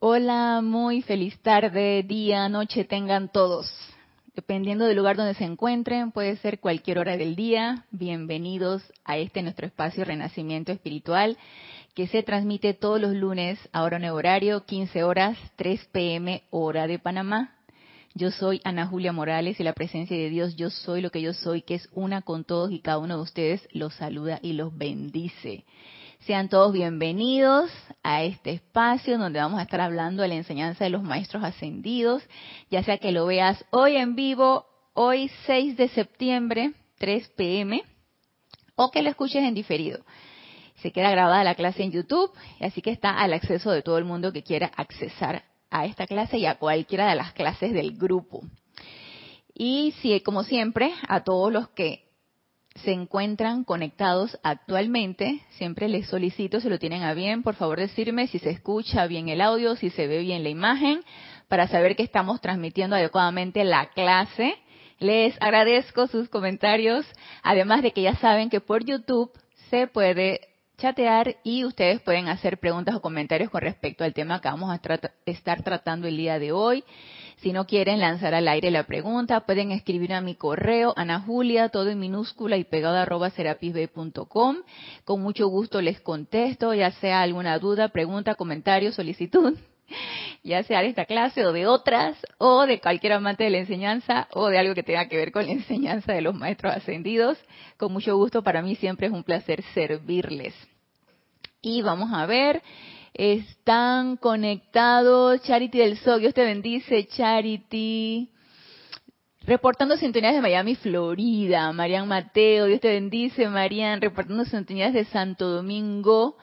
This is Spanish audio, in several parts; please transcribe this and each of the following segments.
Hola, muy feliz tarde, día, noche tengan todos. Dependiendo del lugar donde se encuentren, puede ser cualquier hora del día. Bienvenidos a este nuestro espacio Renacimiento Espiritual que se transmite todos los lunes a hora en horario, 15 horas, 3 pm hora de Panamá. Yo soy Ana Julia Morales y la presencia de Dios, yo soy lo que yo soy, que es una con todos y cada uno de ustedes los saluda y los bendice. Sean todos bienvenidos a este espacio donde vamos a estar hablando de la enseñanza de los maestros ascendidos, ya sea que lo veas hoy en vivo, hoy 6 de septiembre, 3 pm, o que lo escuches en diferido. Se queda grabada la clase en YouTube, así que está al acceso de todo el mundo que quiera accesar a esta clase y a cualquiera de las clases del grupo. Y si, como siempre, a todos los que se encuentran conectados actualmente, siempre les solicito, si lo tienen a bien, por favor decirme si se escucha bien el audio, si se ve bien la imagen, para saber que estamos transmitiendo adecuadamente la clase. Les agradezco sus comentarios, además de que ya saben que por YouTube se puede chatear y ustedes pueden hacer preguntas o comentarios con respecto al tema que vamos a estar tratando el día de hoy. Si no quieren lanzar al aire la pregunta, pueden escribir a mi correo, Ana Julia, todo en minúscula y pegado arroba serapisb.com. Con mucho gusto les contesto, ya sea alguna duda, pregunta, comentario, solicitud, ya sea de esta clase o de otras, o de cualquier amante de la enseñanza, o de algo que tenga que ver con la enseñanza de los maestros ascendidos. Con mucho gusto, para mí siempre es un placer servirles. Y vamos a ver, están conectados. Charity del Sol, Dios te bendice, Charity. Reportando sintonías de Miami, Florida. Marian Mateo, Dios te bendice, Marian. Reportando sintonías de Santo Domingo,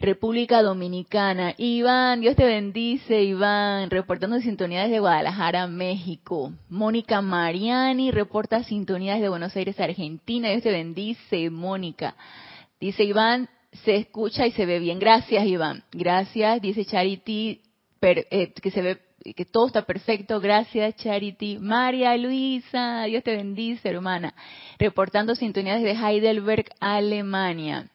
República Dominicana. Iván, Dios te bendice, Iván. Reportando de Guadalajara, México. Mónica Mariani reporta sintonías de Buenos Aires, Argentina. Dios te bendice, Mónica. Dice Iván, se escucha y se ve bien. Gracias, Iván. Gracias, dice Charity, eh, que se ve que todo está perfecto. Gracias, Charity. María Luisa, Dios te bendice, hermana. Reportando sintonía desde Heidelberg, Alemania.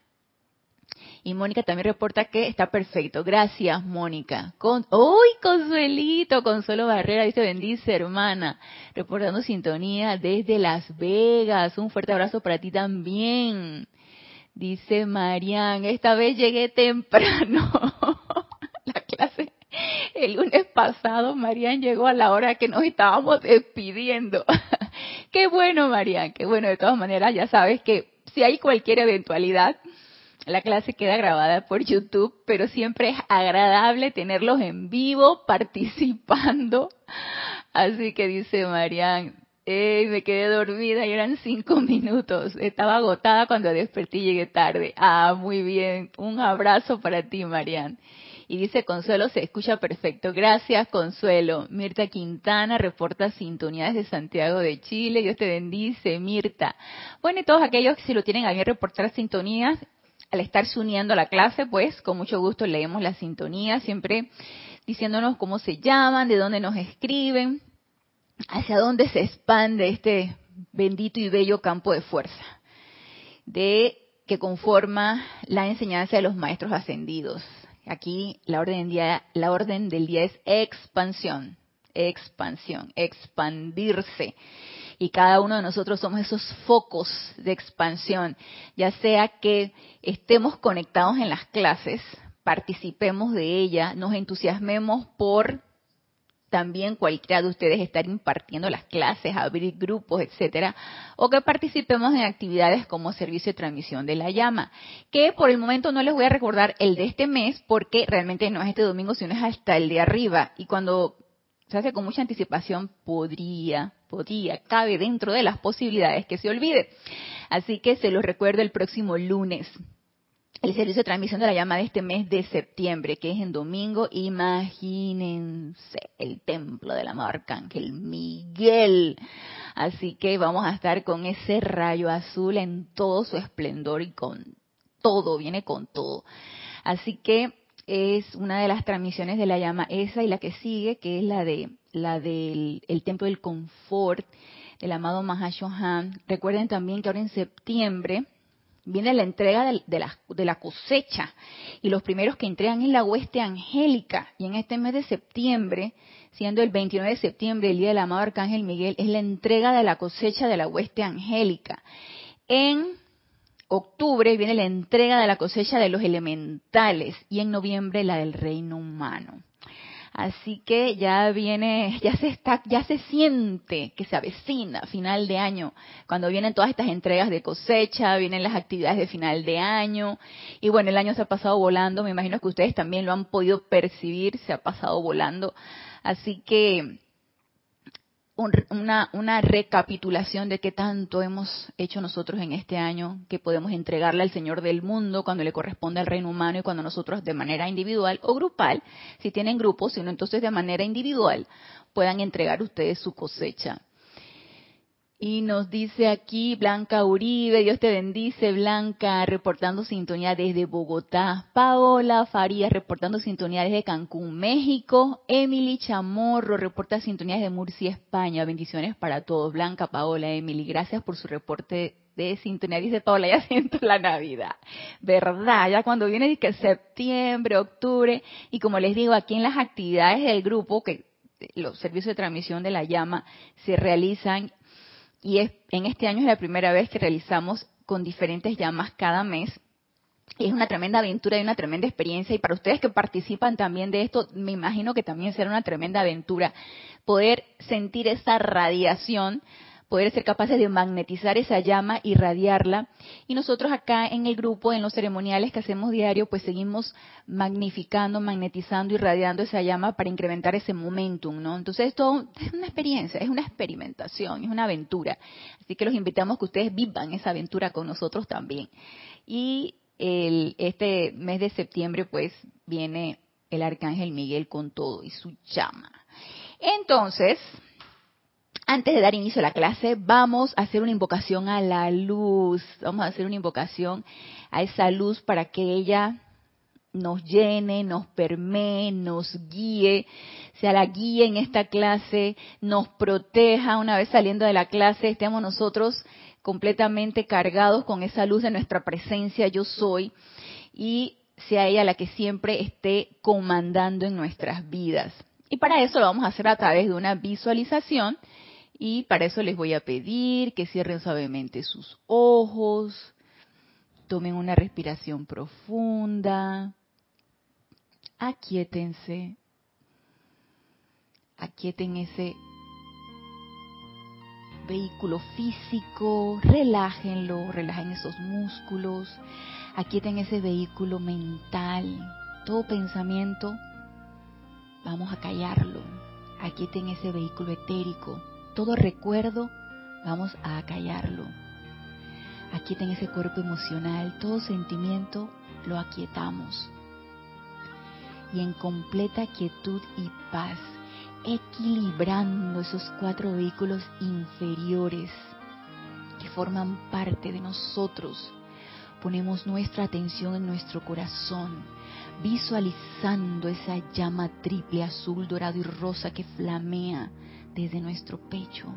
Y Mónica también reporta que está perfecto. Gracias, Mónica. Con, ¡Uy, Consuelito! Consuelo Barrera, Dios te bendice, hermana. Reportando sintonía desde Las Vegas. Un fuerte abrazo para ti también. Dice Marian, esta vez llegué temprano. la clase el lunes pasado, Marian llegó a la hora que nos estábamos despidiendo. qué bueno, Marian, qué bueno. De todas maneras, ya sabes que si hay cualquier eventualidad, la clase queda grabada por YouTube, pero siempre es agradable tenerlos en vivo participando. Así que dice Marian, Ey, me quedé dormida y eran cinco minutos. Estaba agotada cuando desperté y llegué tarde. Ah, muy bien. Un abrazo para ti, Marian. Y dice Consuelo, se escucha perfecto. Gracias, Consuelo. Mirta Quintana reporta sintonías de Santiago de Chile. Dios te bendice, Mirta. Bueno, y todos aquellos que si lo tienen a bien reportar sintonías, al estarse uniendo a la clase, pues con mucho gusto leemos las sintonías, siempre diciéndonos cómo se llaman, de dónde nos escriben hacia dónde se expande este bendito y bello campo de fuerza de que conforma la enseñanza de los maestros ascendidos. Aquí la orden del día, la orden del día es expansión, expansión, expandirse. Y cada uno de nosotros somos esos focos de expansión, ya sea que estemos conectados en las clases, participemos de ella, nos entusiasmemos por también cualquiera de ustedes estar impartiendo las clases, abrir grupos, etcétera, o que participemos en actividades como servicio de transmisión de la llama, que por el momento no les voy a recordar el de este mes porque realmente no es este domingo, sino es hasta el de arriba. Y cuando se hace con mucha anticipación podría, podría, cabe dentro de las posibilidades que se olvide. Así que se los recuerdo el próximo lunes el servicio de transmisión de la llama de este mes de septiembre, que es en domingo, imagínense el templo del amado arcángel Miguel. Así que vamos a estar con ese rayo azul en todo su esplendor y con todo, viene con todo. Así que es una de las transmisiones de la llama esa y la que sigue, que es la de la del el templo del confort del amado Mahashohan. Recuerden también que ahora en septiembre viene la entrega de, la, de, la, cosecha. Y los primeros que entregan es la hueste angélica. Y en este mes de septiembre, siendo el 29 de septiembre, el día del amado Arcángel Miguel, es la entrega de la cosecha de la hueste angélica. En octubre viene la entrega de la cosecha de los elementales y en noviembre la del reino humano. Así que ya viene, ya se está, ya se siente que se avecina final de año, cuando vienen todas estas entregas de cosecha, vienen las actividades de final de año, y bueno, el año se ha pasado volando, me imagino que ustedes también lo han podido percibir, se ha pasado volando. Así que una, una recapitulación de qué tanto hemos hecho nosotros en este año, que podemos entregarle al Señor del mundo cuando le corresponde al reino humano y cuando nosotros de manera individual o grupal, si tienen grupos, sino entonces de manera individual, puedan entregar ustedes su cosecha. Y nos dice aquí Blanca Uribe, Dios te bendice, Blanca, reportando sintonía desde Bogotá. Paola Farías, reportando sintonía desde Cancún, México. Emily Chamorro, reporta sintonía desde Murcia, España. Bendiciones para todos. Blanca, Paola, Emily, gracias por su reporte de sintonía. Dice Paola, ya siento la Navidad. ¿Verdad? Ya cuando viene que septiembre, octubre, y como les digo, aquí en las actividades del grupo, que los servicios de transmisión de la llama se realizan y es, en este año es la primera vez que realizamos con diferentes llamas cada mes. Es una tremenda aventura y una tremenda experiencia y para ustedes que participan también de esto, me imagino que también será una tremenda aventura poder sentir esa radiación poder ser capaces de magnetizar esa llama, irradiarla. Y nosotros acá en el grupo, en los ceremoniales que hacemos diario, pues seguimos magnificando, magnetizando, irradiando esa llama para incrementar ese momentum, ¿no? Entonces esto es una experiencia, es una experimentación, es una aventura. Así que los invitamos a que ustedes vivan esa aventura con nosotros también. Y el, este mes de septiembre, pues, viene el Arcángel Miguel con todo y su llama. Entonces, antes de dar inicio a la clase, vamos a hacer una invocación a la luz. Vamos a hacer una invocación a esa luz para que ella nos llene, nos permee, nos guíe, sea la guía en esta clase, nos proteja una vez saliendo de la clase, estemos nosotros completamente cargados con esa luz de nuestra presencia yo soy y sea ella la que siempre esté comandando en nuestras vidas. Y para eso lo vamos a hacer a través de una visualización y para eso les voy a pedir que cierren suavemente sus ojos, tomen una respiración profunda, aquietense, aquieten ese vehículo físico, relájenlo, relajen esos músculos, aquieten ese vehículo mental, todo pensamiento, vamos a callarlo, aquieten ese vehículo etérico todo recuerdo, vamos a acallarlo. Aquieten ese cuerpo emocional, todo sentimiento lo aquietamos. Y en completa quietud y paz, equilibrando esos cuatro vehículos inferiores que forman parte de nosotros, ponemos nuestra atención en nuestro corazón, visualizando esa llama triple, azul, dorado y rosa que flamea desde nuestro pecho.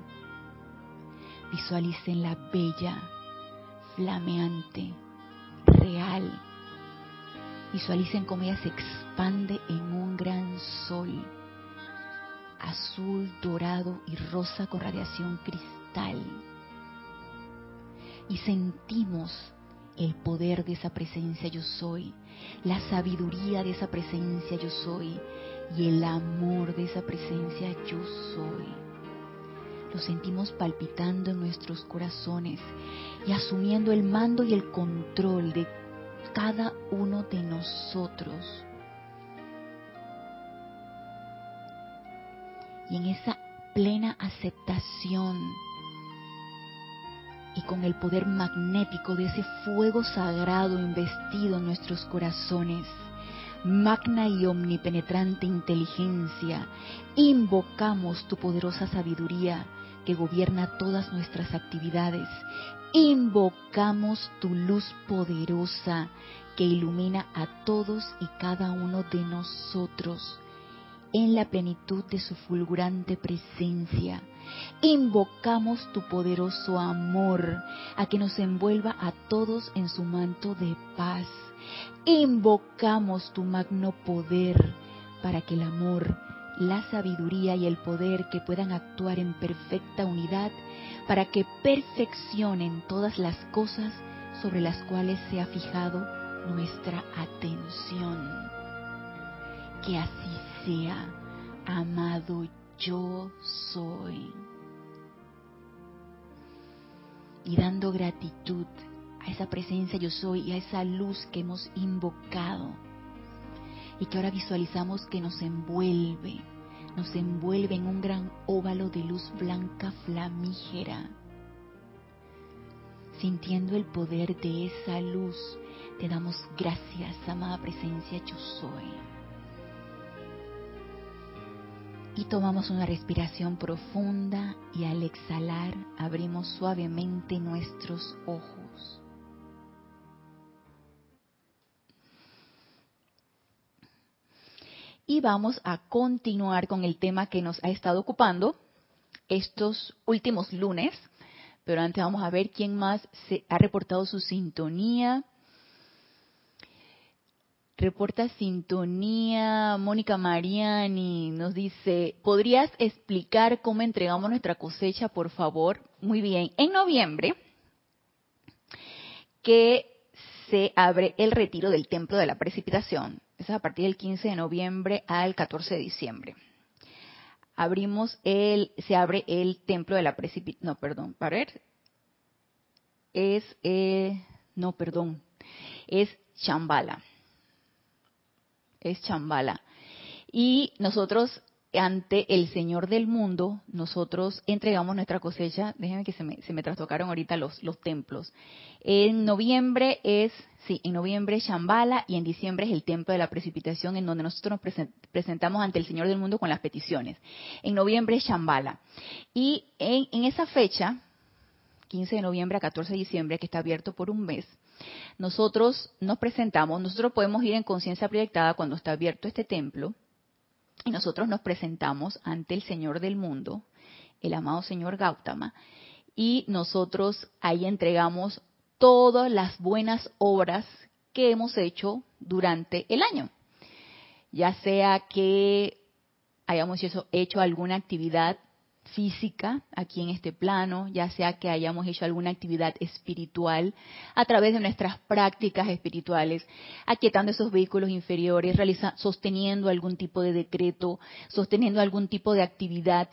Visualicen la bella, flameante, real. Visualicen cómo ella se expande en un gran sol, azul, dorado y rosa con radiación cristal. Y sentimos el poder de esa presencia yo soy, la sabiduría de esa presencia yo soy y el amor de esa presencia yo soy. Lo sentimos palpitando en nuestros corazones y asumiendo el mando y el control de cada uno de nosotros. Y en esa plena aceptación y con el poder magnético de ese fuego sagrado investido en nuestros corazones, magna y omnipenetrante inteligencia, invocamos tu poderosa sabiduría que gobierna todas nuestras actividades. Invocamos tu luz poderosa que ilumina a todos y cada uno de nosotros en la plenitud de su fulgurante presencia Invocamos tu poderoso amor a que nos envuelva a todos en su manto de paz. Invocamos tu magno poder para que el amor, la sabiduría y el poder que puedan actuar en perfecta unidad, para que perfeccionen todas las cosas sobre las cuales se ha fijado nuestra atención. Que así sea, amado yo soy. Y dando gratitud a esa presencia yo soy y a esa luz que hemos invocado y que ahora visualizamos que nos envuelve, nos envuelve en un gran óvalo de luz blanca flamígera. Sintiendo el poder de esa luz, te damos gracias, amada presencia yo soy. Y tomamos una respiración profunda y al exhalar abrimos suavemente nuestros ojos. Y vamos a continuar con el tema que nos ha estado ocupando estos últimos lunes. Pero antes vamos a ver quién más se ha reportado su sintonía. Reporta sintonía Mónica Mariani, nos dice, ¿podrías explicar cómo entregamos nuestra cosecha, por favor? Muy bien, en noviembre, que se abre el retiro del Templo de la Precipitación es a partir del 15 de noviembre al 14 de diciembre. Abrimos el, se abre el templo de la precipitación, no, perdón, para ver, es, eh, no, perdón, es Chambala, es Chambala. Y nosotros ante el Señor del mundo, nosotros entregamos nuestra cosecha. Déjenme que se me, se me trastocaron ahorita los, los templos. En noviembre es, sí, en noviembre es Shambhala y en diciembre es el templo de la precipitación en donde nosotros nos presentamos ante el Señor del mundo con las peticiones. En noviembre es Shambhala. Y en, en esa fecha, 15 de noviembre a 14 de diciembre, que está abierto por un mes, nosotros nos presentamos, nosotros podemos ir en conciencia proyectada cuando está abierto este templo, y nosotros nos presentamos ante el Señor del mundo, el amado Señor Gautama, y nosotros ahí entregamos todas las buenas obras que hemos hecho durante el año. Ya sea que hayamos hecho, hecho alguna actividad física aquí en este plano, ya sea que hayamos hecho alguna actividad espiritual a través de nuestras prácticas espirituales, aquietando esos vehículos inferiores, sosteniendo algún tipo de decreto, sosteniendo algún tipo de actividad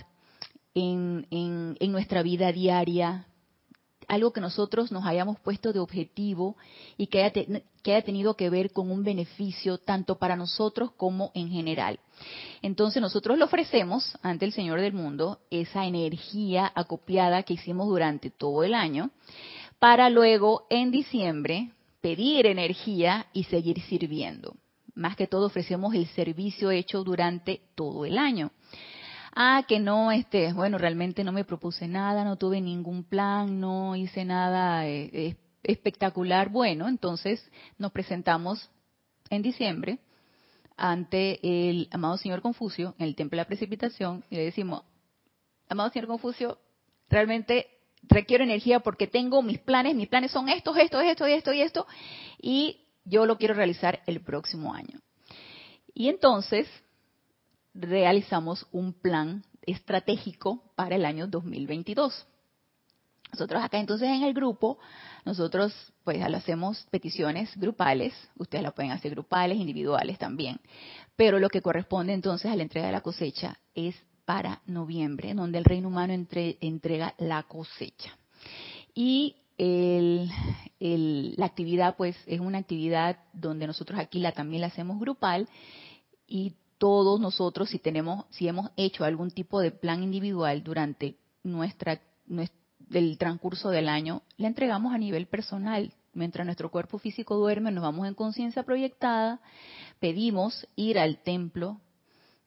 en, en nuestra vida diaria, algo que nosotros nos hayamos puesto de objetivo y que haya, que haya tenido que ver con un beneficio tanto para nosotros como en general. Entonces nosotros le ofrecemos ante el Señor del mundo esa energía acopiada que hicimos durante todo el año para luego en diciembre pedir energía y seguir sirviendo. Más que todo ofrecemos el servicio hecho durante todo el año ah, que no, este, bueno, realmente no me propuse nada, no tuve ningún plan, no hice nada eh, espectacular. Bueno, entonces nos presentamos en diciembre ante el amado señor Confucio en el templo de la precipitación y le decimos, amado señor Confucio, realmente requiero energía porque tengo mis planes, mis planes son estos, estos, esto, esto y esto, y yo lo quiero realizar el próximo año. Y entonces realizamos un plan estratégico para el año 2022. Nosotros acá entonces en el grupo, nosotros pues hacemos peticiones grupales, ustedes la pueden hacer grupales, individuales también, pero lo que corresponde entonces a la entrega de la cosecha es para noviembre, donde el reino humano entrega la cosecha. Y la actividad pues es una actividad donde nosotros aquí la, también la hacemos grupal y todos nosotros, si tenemos, si hemos hecho algún tipo de plan individual durante nuestra, el transcurso del año, le entregamos a nivel personal. Mientras nuestro cuerpo físico duerme, nos vamos en conciencia proyectada, pedimos ir al templo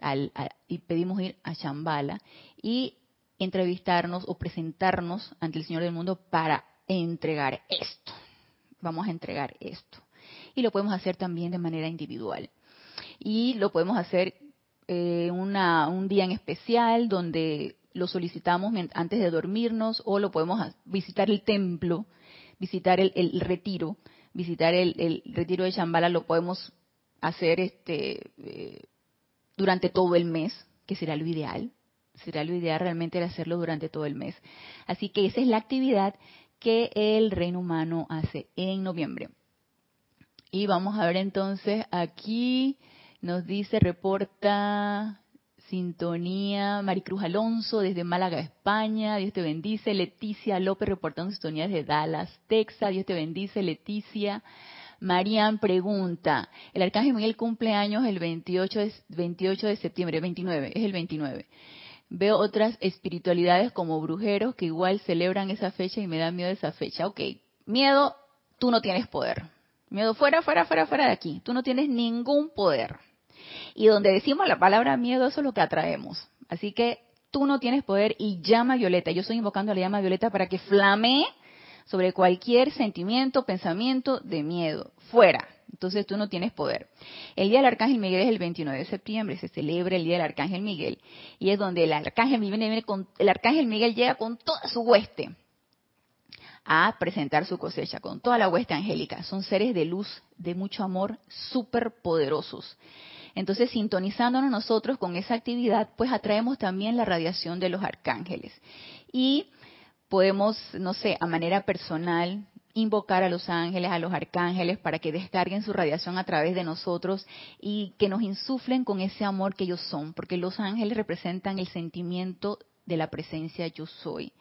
al, y pedimos ir a Shambhala y entrevistarnos o presentarnos ante el Señor del mundo para entregar esto. Vamos a entregar esto. Y lo podemos hacer también de manera individual y lo podemos hacer eh, una, un día en especial donde lo solicitamos antes de dormirnos o lo podemos visitar el templo, visitar el, retiro, visitar el, retiro de Shambhala, lo podemos hacer este eh, durante todo el mes, que será lo ideal. Será lo ideal realmente hacerlo durante todo el mes. Así que esa es la actividad que el reino humano hace en noviembre. Y vamos a ver entonces aquí, nos dice, reporta sintonía Maricruz Alonso desde Málaga, España, Dios te bendice. Leticia López reportando sintonía desde Dallas, Texas, Dios te bendice, Leticia. Marian pregunta, el Arcángel Miguel cumple años el 28 de, 28 de septiembre, 29, es el 29. Veo otras espiritualidades como brujeros que igual celebran esa fecha y me da miedo esa fecha. Ok, miedo, tú no tienes poder. Miedo fuera, fuera, fuera, fuera de aquí. Tú no tienes ningún poder. Y donde decimos la palabra miedo, eso es lo que atraemos. Así que tú no tienes poder y llama Violeta. Yo estoy invocando a la llama Violeta para que flame sobre cualquier sentimiento, pensamiento de miedo. Fuera. Entonces tú no tienes poder. El Día del Arcángel Miguel es el 29 de septiembre, se celebra el Día del Arcángel Miguel. Y es donde el Arcángel Miguel, con, el Arcángel Miguel llega con toda su hueste a presentar su cosecha, con toda la hueste angélica. Son seres de luz, de mucho amor, súper poderosos. Entonces, sintonizándonos nosotros con esa actividad, pues atraemos también la radiación de los arcángeles. Y podemos, no sé, a manera personal, invocar a los ángeles, a los arcángeles, para que descarguen su radiación a través de nosotros y que nos insuflen con ese amor que ellos son, porque los ángeles representan el sentimiento de la presencia yo soy.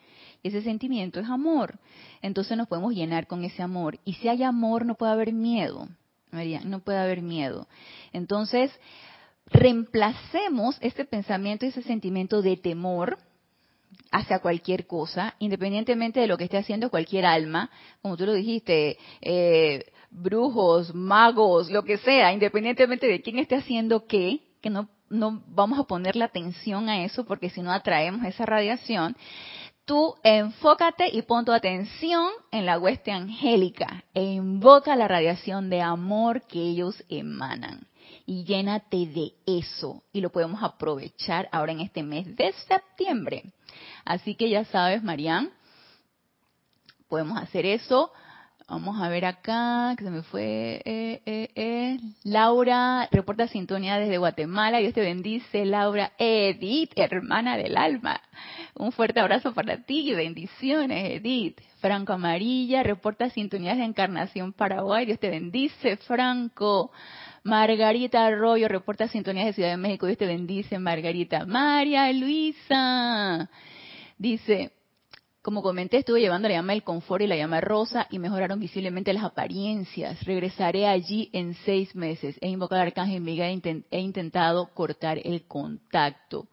Ese sentimiento es amor. Entonces nos podemos llenar con ese amor. Y si hay amor, no puede haber miedo. María, no puede haber miedo. Entonces, reemplacemos ese pensamiento, ese sentimiento de temor hacia cualquier cosa, independientemente de lo que esté haciendo cualquier alma, como tú lo dijiste, eh, brujos, magos, lo que sea, independientemente de quién esté haciendo qué, que no, no vamos a poner la atención a eso porque si no atraemos esa radiación. Tú enfócate y pon tu atención en la hueste angélica e invoca la radiación de amor que ellos emanan y llénate de eso. Y lo podemos aprovechar ahora en este mes de septiembre. Así que ya sabes, Marian, podemos hacer eso. Vamos a ver acá, que se me fue. Eh, eh, eh. Laura, reporta sintonía desde Guatemala. Dios te bendice, Laura. Edith, hermana del alma. Un fuerte abrazo para ti y bendiciones, Edith. Franco Amarilla, reporta sintonía de Encarnación Paraguay. Dios te bendice, Franco. Margarita Arroyo reporta sintonía de Ciudad de México. Dios te bendice, Margarita. María Luisa dice, como comenté, estuve llevando la llama del confort y la llama rosa y mejoraron visiblemente las apariencias. Regresaré allí en seis meses. He invocado al arcángel Miguel he intentado cortar el contacto.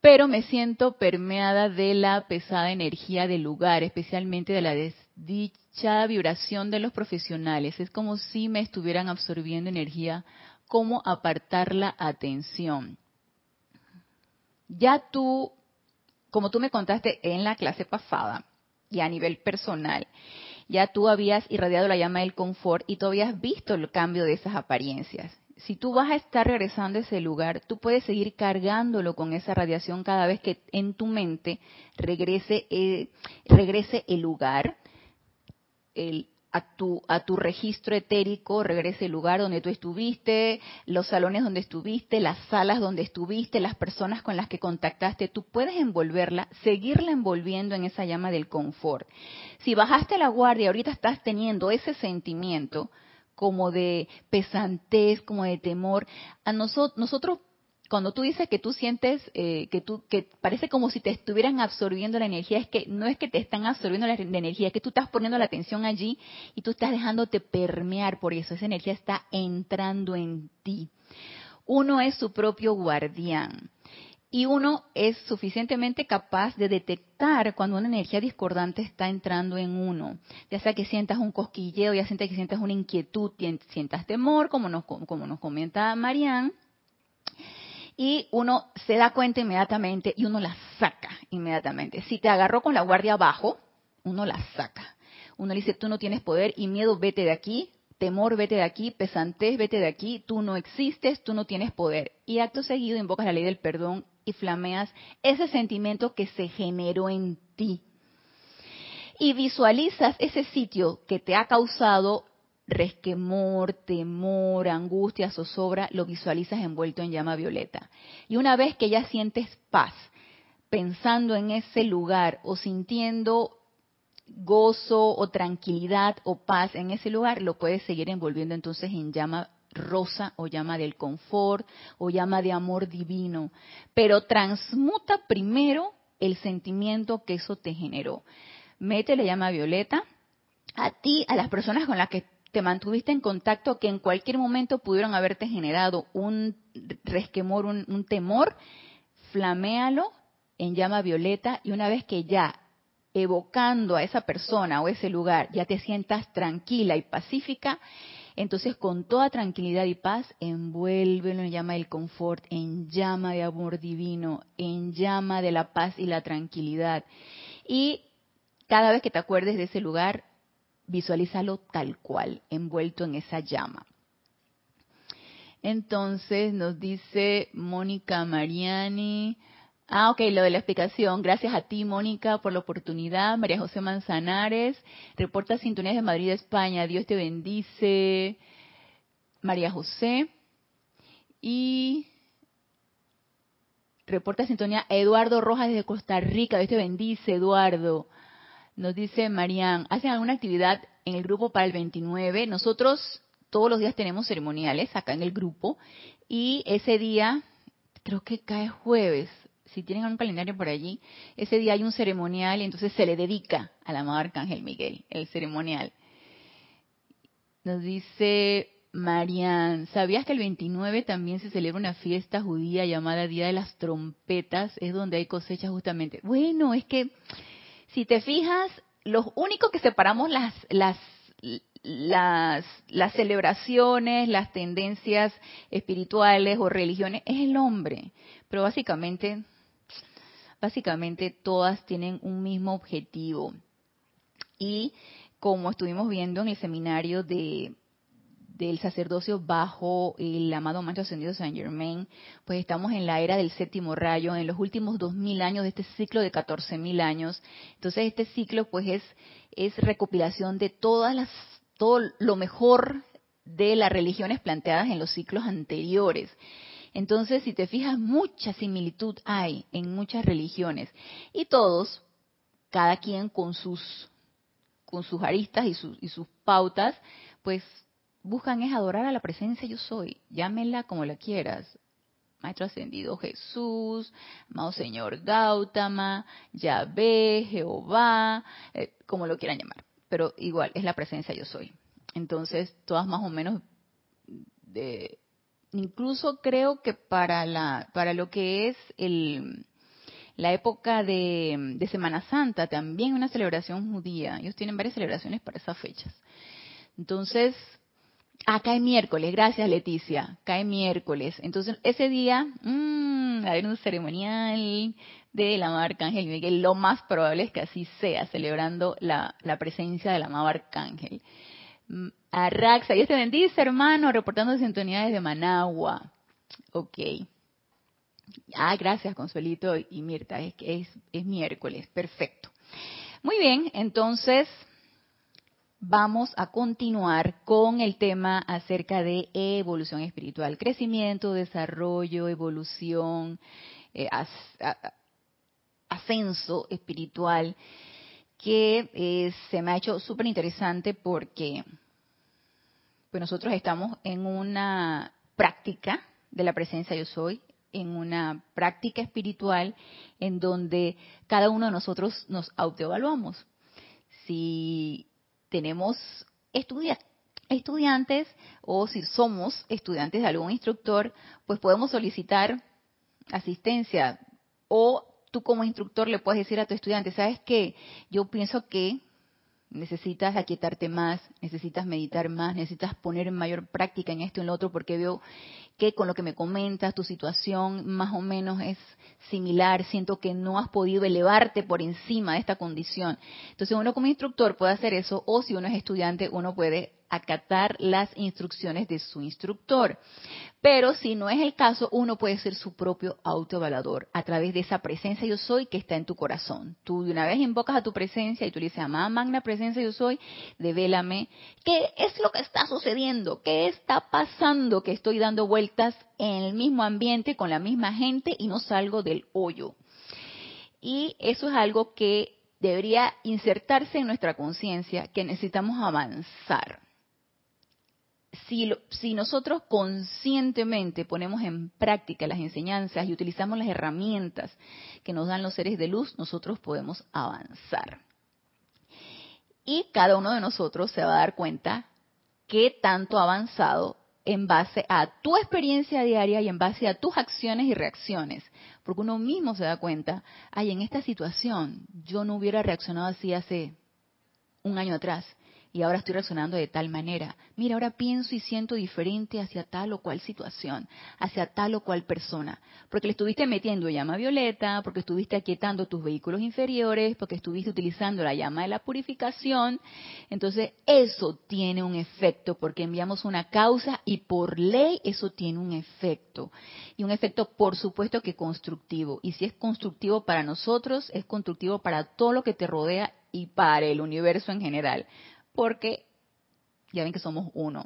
Pero me siento permeada de la pesada energía del lugar, especialmente de la desdichada vibración de los profesionales. Es como si me estuvieran absorbiendo energía. ¿Cómo apartar la atención? Ya tú como tú me contaste en la clase pasada y a nivel personal, ya tú habías irradiado la llama del confort y tú habías visto el cambio de esas apariencias. Si tú vas a estar regresando a ese lugar, tú puedes seguir cargándolo con esa radiación cada vez que en tu mente regrese, eh, regrese el lugar, el a tu, a tu registro etérico, regrese el lugar donde tú estuviste, los salones donde estuviste, las salas donde estuviste, las personas con las que contactaste, tú puedes envolverla, seguirla envolviendo en esa llama del confort. Si bajaste la guardia, ahorita estás teniendo ese sentimiento como de pesantez, como de temor, a nosotros, nosotros cuando tú dices que tú sientes eh, que tú que parece como si te estuvieran absorbiendo la energía, es que no es que te están absorbiendo la, energía, es que tú estás poniendo la atención allí y tú estás dejándote permear por eso, esa energía está entrando en ti. Uno es su propio guardián y uno es suficientemente capaz de detectar cuando una energía discordante está entrando en uno. Ya sea que sientas un cosquilleo, ya sea que sientas una inquietud, sientas temor, como nos, como nos comenta Marianne, y uno se da cuenta inmediatamente y uno la saca inmediatamente. Si te agarró con la guardia abajo, uno la saca. Uno le dice, tú no tienes poder y miedo, vete de aquí, temor, vete de aquí, pesantez, vete de aquí, tú no existes, tú no tienes poder. Y acto seguido invocas la ley del perdón y flameas ese sentimiento que se generó en ti. Y visualizas ese sitio que te ha causado resquemor, temor, angustia, zozobra, lo visualizas envuelto en llama violeta. Y una vez que ya sientes paz, pensando en ese lugar o sintiendo gozo o tranquilidad o paz en ese lugar, lo puedes seguir envolviendo entonces en llama rosa o llama del confort o llama de amor divino. Pero transmuta primero el sentimiento que eso te generó. Mete la llama violeta a ti, a las personas con las que te mantuviste en contacto que en cualquier momento pudieron haberte generado un resquemor, un, temor, flaméalo en llama violeta y una vez que ya evocando a esa persona o ese lugar ya te sientas tranquila y pacífica, entonces con toda tranquilidad y paz envuélvelo en llama del confort, en llama de amor divino, en llama de la paz y la tranquilidad. Y cada vez que te acuerdes de ese lugar, visualízalo tal cual, envuelto en esa llama. Entonces nos dice Mónica Mariani. Ah, ok, lo de la explicación. Gracias a ti, Mónica, por la oportunidad. María José Manzanares, reporta Sintonías de Madrid, España. Dios te bendice. María José. Y reporta sintonía Eduardo Rojas desde Costa Rica. Dios te bendice, Eduardo. Nos dice Marían, ¿hacen alguna actividad en el grupo para el 29? Nosotros todos los días tenemos ceremoniales acá en el grupo y ese día, creo que cae jueves, si tienen un calendario por allí, ese día hay un ceremonial y entonces se le dedica al amado Arcángel Miguel, el ceremonial. Nos dice Marian, ¿sabías que el 29 también se celebra una fiesta judía llamada Día de las Trompetas? Es donde hay cosecha justamente. Bueno, es que si te fijas, los únicos que separamos las, las, las, las celebraciones, las tendencias espirituales o religiones es el hombre. Pero básicamente, básicamente todas tienen un mismo objetivo. Y como estuvimos viendo en el seminario de del sacerdocio bajo el amado Maestro Ascendido Saint Germain, pues estamos en la era del séptimo rayo, en los últimos dos mil años de este ciclo de catorce mil años. Entonces este ciclo pues es, es recopilación de todas las, todo lo mejor de las religiones planteadas en los ciclos anteriores. Entonces, si te fijas, mucha similitud hay en muchas religiones. Y todos, cada quien con sus, con sus aristas y sus, y sus pautas, pues buscan es adorar a la presencia yo soy, llámenla como la quieras. Maestro Ascendido Jesús, amado Señor Gautama, Yahvé, Jehová, eh, como lo quieran llamar. Pero igual, es la presencia yo soy. Entonces, todas más o menos de, incluso creo que para la, para lo que es el, la época de, de Semana Santa, también una celebración judía. Ellos tienen varias celebraciones para esas fechas. Entonces, Ah, cae miércoles, gracias Leticia, cae miércoles. Entonces, ese día, mmm, a ver un ceremonial de la amado Arcángel Miguel. Lo más probable es que así sea, celebrando la, la presencia del amado Arcángel. Mm, Arraxa, Dios te bendice, hermano, reportando sintonía desde Managua. Ok. Ah, gracias, Consuelito y Mirta, es que es, es miércoles, perfecto. Muy bien, entonces vamos a continuar con el tema acerca de evolución espiritual, crecimiento, desarrollo, evolución, eh, ascenso espiritual, que eh, se me ha hecho súper interesante porque pues nosotros estamos en una práctica de la presencia yo soy, en una práctica espiritual en donde cada uno de nosotros nos autoevaluamos. Si tenemos estudiantes o si somos estudiantes de algún instructor, pues podemos solicitar asistencia o tú como instructor le puedes decir a tu estudiante, ¿sabes qué? Yo pienso que necesitas aquietarte más, necesitas meditar más, necesitas poner mayor práctica en esto y en lo otro, porque veo que con lo que me comentas, tu situación más o menos es similar, siento que no has podido elevarte por encima de esta condición. Entonces uno como instructor puede hacer eso, o si uno es estudiante, uno puede acatar las instrucciones de su instructor. Pero si no es el caso, uno puede ser su propio autoevaluador a través de esa presencia yo soy que está en tu corazón. Tú de una vez invocas a tu presencia y tú le dices, amada magna presencia yo soy, devélame qué es lo que está sucediendo, qué está pasando que estoy dando vueltas en el mismo ambiente con la misma gente y no salgo del hoyo. Y eso es algo que debería insertarse en nuestra conciencia, que necesitamos avanzar. Si, si, nosotros conscientemente ponemos en práctica las enseñanzas y utilizamos las herramientas que nos dan los seres de luz, nosotros podemos avanzar. Y cada uno de nosotros se va a dar cuenta qué tanto ha avanzado en base a tu experiencia diaria y en base a tus acciones y reacciones. Porque uno mismo se da cuenta, ay, en esta situación yo no hubiera reaccionado así hace un año atrás y ahora estoy reaccionando de tal manera. Mira, ahora pienso y siento diferente hacia tal o cual situación, hacia tal o cual persona, porque le estuviste metiendo llama violeta, porque estuviste aquietando tus vehículos inferiores, porque estuviste utilizando la llama de la purificación. Entonces, eso tiene un efecto, porque enviamos una causa y por ley eso tiene un efecto. Y un efecto, por supuesto, que constructivo. Y si es constructivo para nosotros, es constructivo para todo lo que te rodea y para el universo en general porque ya ven que somos uno.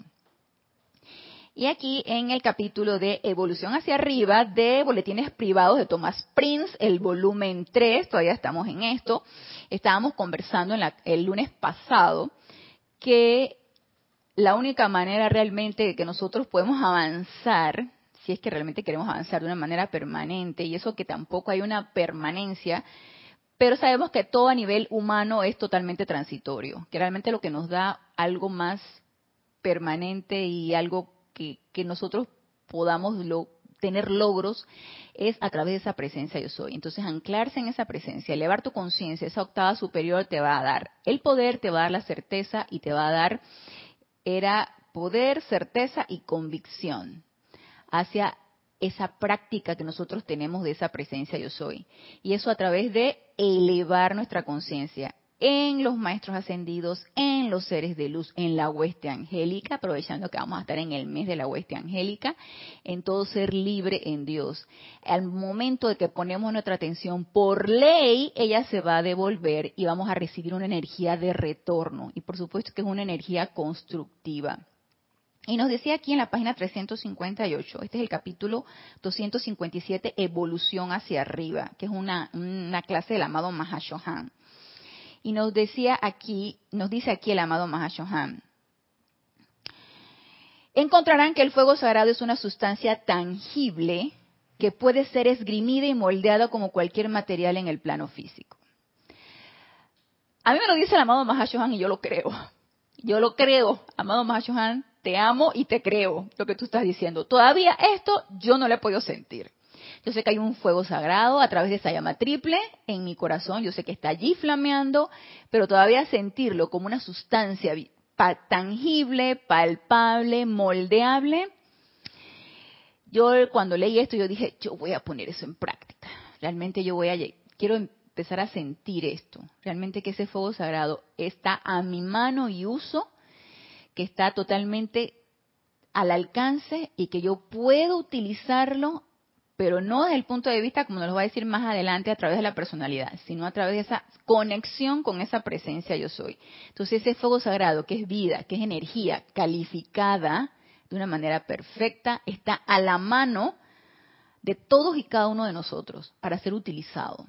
Y aquí en el capítulo de Evolución hacia arriba de Boletines Privados de Thomas Prince, el volumen 3, todavía estamos en esto, estábamos conversando el lunes pasado que la única manera realmente de que nosotros podemos avanzar, si es que realmente queremos avanzar de una manera permanente, y eso que tampoco hay una permanencia, pero sabemos que todo a nivel humano es totalmente transitorio, que realmente lo que nos da algo más permanente y algo que, nosotros podamos tener logros es a través de esa presencia yo soy. Entonces, anclarse en esa presencia, elevar tu conciencia, esa octava superior te va a dar el poder, te va a dar la certeza y te va a dar, era poder, certeza y convicción hacia esa práctica que nosotros tenemos de esa presencia yo soy. Y eso a través de elevar nuestra conciencia en los maestros ascendidos, en los seres de luz, en la hueste angélica, aprovechando que vamos a estar en el mes de la hueste angélica, en todo ser libre en Dios. Al momento de que ponemos nuestra atención por ley, ella se va a devolver y vamos a recibir una energía de retorno. Y por supuesto que es una energía constructiva. Y nos decía aquí en la página 358, este es el capítulo 257, Evolución hacia arriba, que es una, clase del amado Mahashohan. Y nos decía aquí, nos dice aquí el amado Mahashohan, encontrarán que el fuego sagrado es una sustancia tangible que puede ser esgrimida y moldeada como cualquier material en el plano físico. A mí me lo dice el amado Mahashohan y yo lo creo. Yo lo creo, amado Mahashohan, te amo y te creo lo que tú estás diciendo. Todavía esto yo no lo he podido sentir. Yo sé que hay un fuego sagrado a través de esa llama triple en mi corazón, yo sé que está allí flameando, pero todavía sentirlo como una sustancia tangible, palpable, moldeable. Yo cuando leí esto yo dije, yo voy a poner eso en práctica. Realmente yo voy a quiero empezar a sentir esto. Realmente que ese fuego sagrado está a mi mano y uso que está totalmente al alcance y que yo puedo utilizarlo, pero no desde el punto de vista, como nos va a decir más adelante, a través de la personalidad, sino a través de esa conexión con esa presencia yo soy. Entonces ese fuego sagrado, que es vida, que es energía calificada de una manera perfecta, está a la mano de todos y cada uno de nosotros para ser utilizado,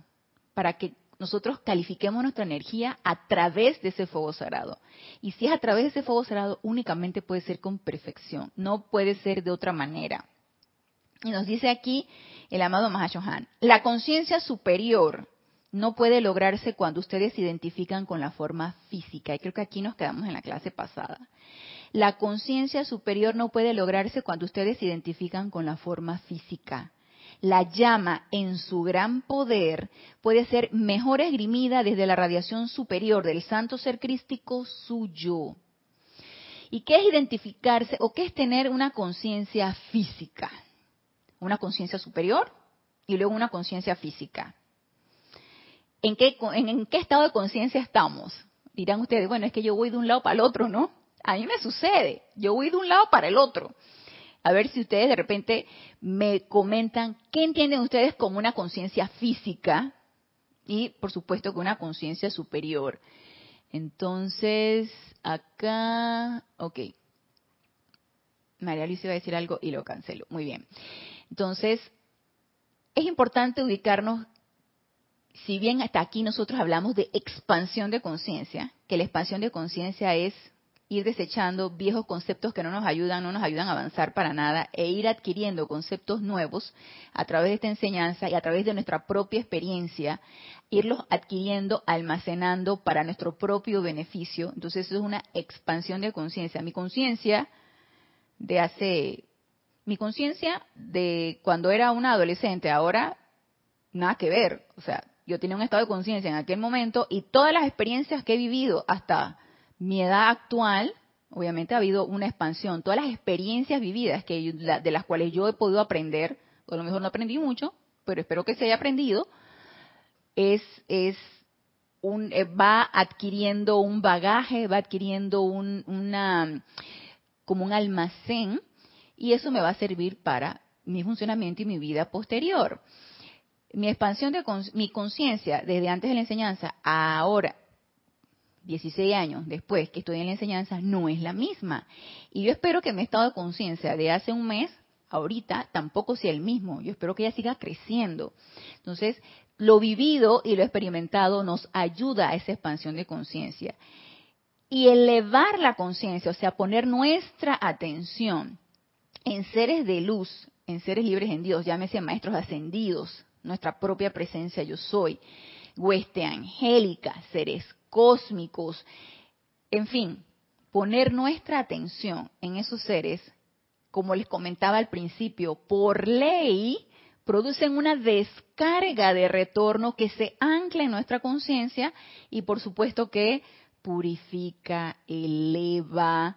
para que nosotros califiquemos nuestra energía a través de ese fuego sagrado. Y si es a través de ese fuego sagrado, únicamente puede ser con perfección, no puede ser de otra manera. Y nos dice aquí el amado Mahashohan, la conciencia superior no puede lograrse cuando ustedes se identifican con la forma física. Y creo que aquí nos quedamos en la clase pasada. La conciencia superior no puede lograrse cuando ustedes se identifican con la forma física la llama en su gran poder puede ser mejor esgrimida desde la radiación superior del santo ser crístico suyo. ¿Y qué es identificarse o qué es tener una conciencia física? Una conciencia superior y luego una conciencia física. ¿En qué, ¿En qué estado de conciencia estamos? Dirán ustedes, bueno, es que yo voy de un lado para el otro, ¿no? A mí me sucede. Yo voy de un lado para el otro. A ver si ustedes de repente me comentan qué entienden ustedes como una conciencia física y por supuesto con una conciencia superior. Entonces, acá, ok. María Luisa iba a decir algo y lo cancelo. Muy bien. Entonces, es importante ubicarnos, si bien hasta aquí nosotros hablamos de expansión de conciencia, que la expansión de conciencia es ir desechando viejos conceptos que no nos ayudan, no nos ayudan a avanzar para nada, e ir adquiriendo conceptos nuevos a través de esta enseñanza y a través de nuestra propia experiencia, irlos adquiriendo, almacenando para nuestro propio beneficio. Entonces eso es una expansión de conciencia. Mi conciencia de hace, mi conciencia de cuando era una adolescente, ahora nada que ver. O sea, yo tenía un estado de conciencia en aquel momento y todas las experiencias que he vivido hasta mi edad actual, obviamente ha habido una expansión. Todas las experiencias vividas que de las cuales yo he podido aprender, a lo mejor no aprendí mucho, pero espero que se haya aprendido, es un, eh, va adquiriendo un bagaje, va adquiriendo un, una, como un almacén, y eso me va a servir para mi funcionamiento y mi vida posterior. Mi expansión de mi conciencia desde antes de la enseñanza a ahora 16 años después que estoy en la enseñanza, no es la misma. Y yo espero que mi estado de conciencia de hace un mes, ahorita, tampoco sea el mismo. Yo espero que ella siga creciendo. Entonces, lo vivido y lo experimentado nos ayuda a esa expansión de conciencia. Y elevar la conciencia, o sea, poner nuestra atención en seres de luz, en seres libres en Dios, llámese maestros ascendidos, nuestra propia presencia yo soy, hueste angélica, seres cósmicos, en fin, poner nuestra atención en esos seres, como les comentaba al principio, por ley, producen una descarga de retorno que se ancla en nuestra conciencia y por supuesto que purifica, eleva,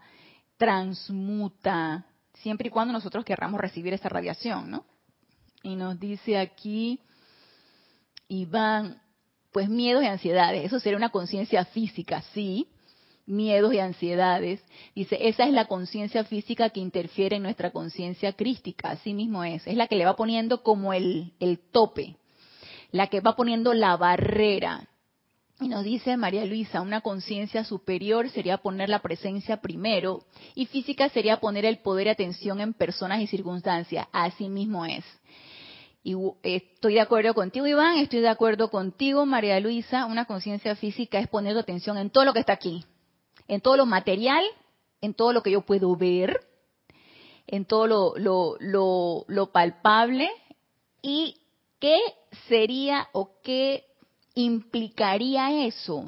transmuta, siempre y cuando nosotros querramos recibir esa radiación, ¿no? Y nos dice aquí Iván, pues miedos y ansiedades, eso sería una conciencia física, sí, miedos y ansiedades. Dice, esa es la conciencia física que interfiere en nuestra conciencia crística, así mismo es, es la que le va poniendo como el, el tope, la que va poniendo la barrera. Y nos dice María Luisa, una conciencia superior sería poner la presencia primero y física sería poner el poder y atención en personas y circunstancias, así mismo es. Estoy de acuerdo contigo, Iván, estoy de acuerdo contigo, María Luisa. Una conciencia física es poner atención en todo lo que está aquí, en todo lo material, en todo lo que yo puedo ver, en todo lo, lo, lo, lo palpable y qué sería o qué implicaría eso.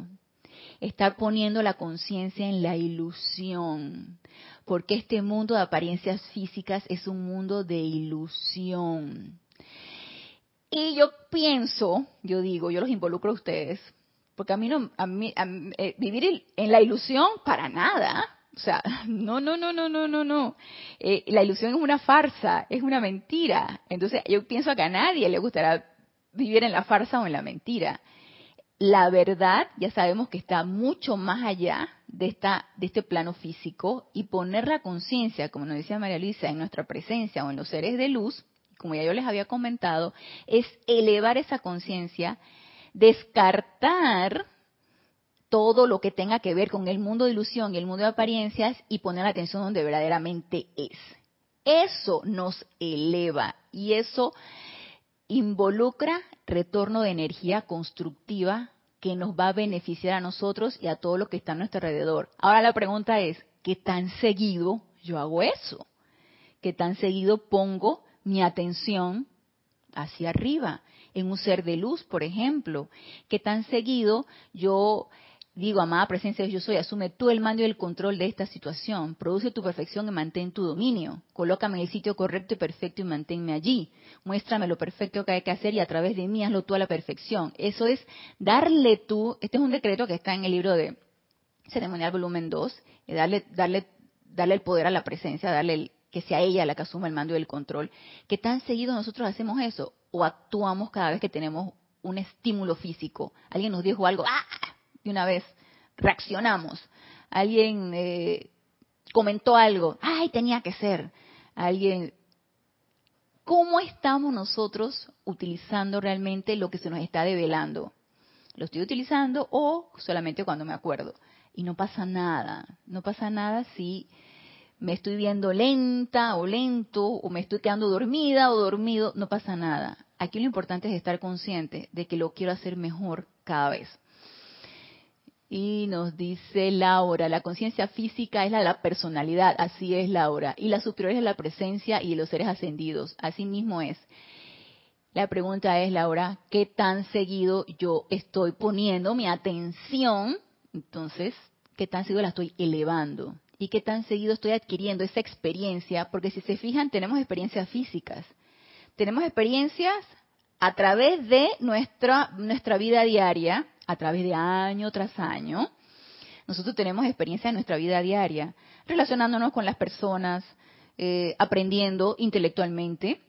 Estar poniendo la conciencia en la ilusión, porque este mundo de apariencias físicas es un mundo de ilusión. Y yo pienso, yo digo, yo los involucro a ustedes, porque a mí no, a mí, eh, vivir en la ilusión para nada. O sea, no, no, no, no, no, no, no. Eh, la ilusión es una farsa, es una mentira. Entonces yo pienso que a nadie le gustará vivir en la farsa o en la mentira. La verdad, ya sabemos que está mucho más allá de, esta, de este plano físico y poner la conciencia, como nos decía María Luisa, en nuestra presencia o en los seres de luz, como ya yo les había comentado, es elevar esa conciencia, descartar todo lo que tenga que ver con el mundo de ilusión y el mundo de apariencias y poner la atención donde verdaderamente es. Eso nos eleva y eso involucra retorno de energía constructiva que nos va a beneficiar a nosotros y a todo lo que está a nuestro alrededor. Ahora la pregunta es, ¿qué tan seguido yo hago eso? ¿Qué tan seguido pongo mi atención hacia arriba, en un ser de luz, por ejemplo, que tan seguido yo digo, amada presencia de yo soy, asume tú el mando y el control de esta situación, produce tu perfección y mantén tu dominio, colócame en el sitio correcto y perfecto y manténme allí, muéstrame lo perfecto que hay que hacer y a través de mí hazlo tú a la perfección. Eso es darle tú, este es un decreto que está en el libro de ceremonial volumen 2, darle, darle, darle el poder a la presencia, darle el, que sea ella la que asuma el mando y el control, ¿qué tan seguido nosotros hacemos eso? ¿O actuamos cada vez que tenemos un estímulo físico? Alguien nos dijo algo, ¡ah! De una vez reaccionamos. Alguien, eh, comentó algo, ay, tenía que ser. Alguien, ¿cómo estamos nosotros utilizando realmente lo que se nos está develando? ¿Lo estoy utilizando o solamente cuando me acuerdo? Y no pasa nada, no pasa nada si me estoy viendo lenta o lento o me estoy quedando dormida o dormido, no pasa nada. Aquí lo importante es estar consciente de que lo quiero hacer mejor cada vez. Y nos dice Laura, la conciencia física es la de la personalidad, así es Laura, y la superior es la presencia y los seres ascendidos, así mismo es. La pregunta es, Laura, ¿qué tan seguido yo estoy poniendo mi atención? Entonces, ¿qué tan seguido la estoy elevando? ¿Y qué tan seguido estoy adquiriendo esa experiencia? Porque si se fijan, tenemos experiencias físicas. Tenemos experiencias a través de nuestra, nuestra vida diaria, a través de año tras año, nosotros tenemos experiencia en nuestra vida diaria, relacionándonos con las personas, eh, aprendiendo intelectualmente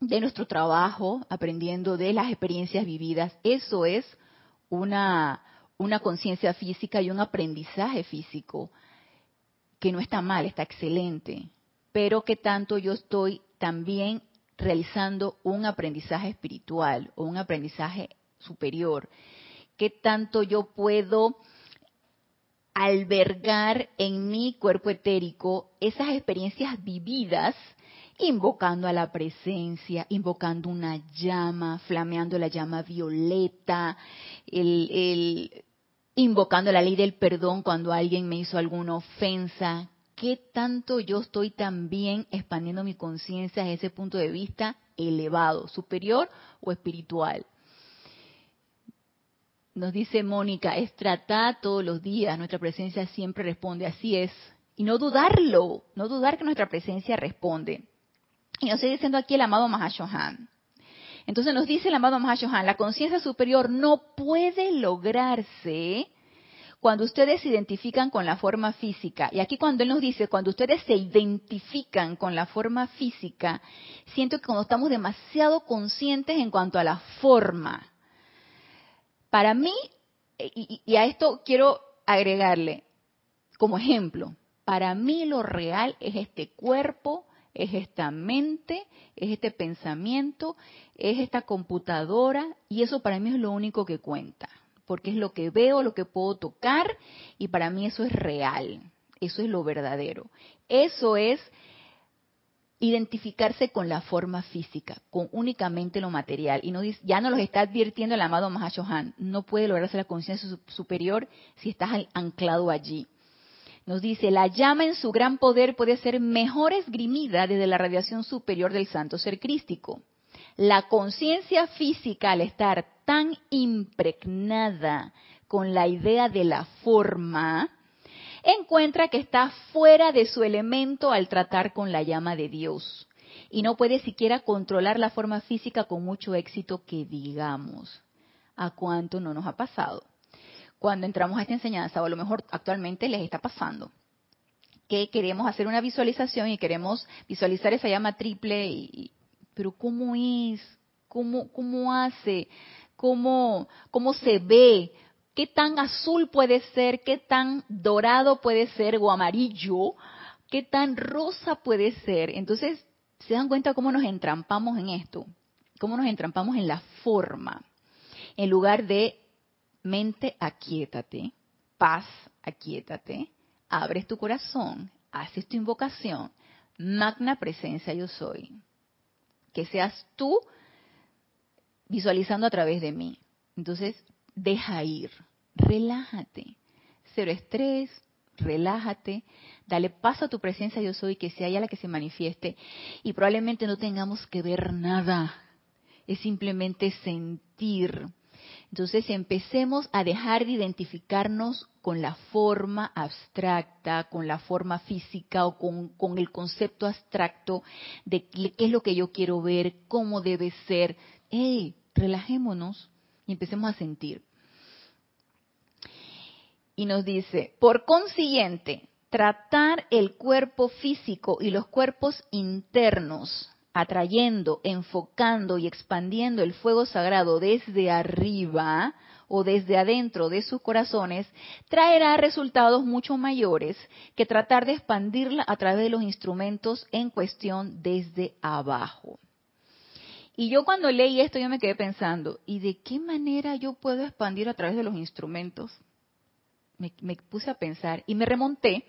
de nuestro trabajo, aprendiendo de las experiencias vividas. Eso es una, una conciencia física y un aprendizaje físico que no está mal, está excelente, pero que tanto yo estoy también realizando un aprendizaje espiritual o un aprendizaje superior qué tanto yo puedo albergar en mi cuerpo etérico esas experiencias vividas, invocando a la presencia, invocando una llama, flameando la llama violeta, el, invocando la ley del perdón cuando alguien me hizo alguna ofensa. ¿Qué tanto yo estoy también expandiendo mi conciencia desde ese punto de vista elevado, superior o espiritual? Nos dice Mónica, es tratar todos los días, nuestra presencia siempre responde, así es. Y no dudarlo, no dudar que nuestra presencia responde. Y nos sigue diciendo aquí el amado Mahashohan. Entonces nos dice el amado Mahashohan, la conciencia superior no puede lograrse cuando ustedes se identifican con la forma física. Y aquí cuando él nos dice, cuando ustedes se identifican con la forma física, siento que cuando estamos demasiado conscientes en cuanto a la forma, para mí, eh, y, a esto quiero agregarle como ejemplo, para mí lo real es este cuerpo, es esta mente, es este pensamiento, es esta computadora y eso para mí es lo único que cuenta, porque es lo que veo, lo que puedo tocar y para mí eso es real, eso es lo verdadero. Eso es identificarse con la forma física, con únicamente lo material. Y no, ya nos lo está advirtiendo el amado Mahashohan. No puede lograrse la conciencia superior si estás anclado allí. Nos dice, la llama en su gran poder puede ser mejor esgrimida desde la radiación superior del santo ser crístico. La conciencia física, al estar tan impregnada con la idea de la forma, encuentra que está fuera de su elemento al tratar con la llama de Dios y no puede siquiera controlar la forma física con mucho éxito que digamos. ¿A cuánto no nos ha pasado? Cuando entramos a esta enseñanza, o a lo mejor actualmente les está pasando, que queremos hacer una visualización y queremos visualizar esa llama triple, pero ¿cómo es? ¿Cómo, cómo hace? ¿Cómo, ¿Cómo se ve? qué tan azul puede ser, qué tan dorado puede ser o amarillo, qué tan rosa puede ser. Entonces, se dan cuenta cómo nos entrampamos en esto, cómo nos entrampamos en la forma. En lugar de mente, aquietate, paz, aquietate, abres tu corazón, haces tu invocación, magna presencia yo soy. Que seas tú visualizando a través de mí. Entonces, deja ir, relájate, cero estrés, relájate, dale paso a tu presencia yo soy, que sea ella la que se manifieste. Y probablemente no tengamos que ver nada, es simplemente sentir. Entonces empecemos a dejar de identificarnos con la forma abstracta, con la forma física o con, el concepto abstracto de qué es lo que yo quiero ver, cómo debe ser. ¡Hey! Relajémonos y empecemos a sentir. Y nos dice, por consiguiente, tratar el cuerpo físico y los cuerpos internos atrayendo, enfocando y expandiendo el fuego sagrado desde arriba o desde adentro de sus corazones, traerá resultados mucho mayores que tratar de expandirla a través de los instrumentos en cuestión desde abajo. Y yo cuando leí esto yo me quedé pensando, ¿y de qué manera yo puedo expandir a través de los instrumentos? Me, puse a pensar y me remonté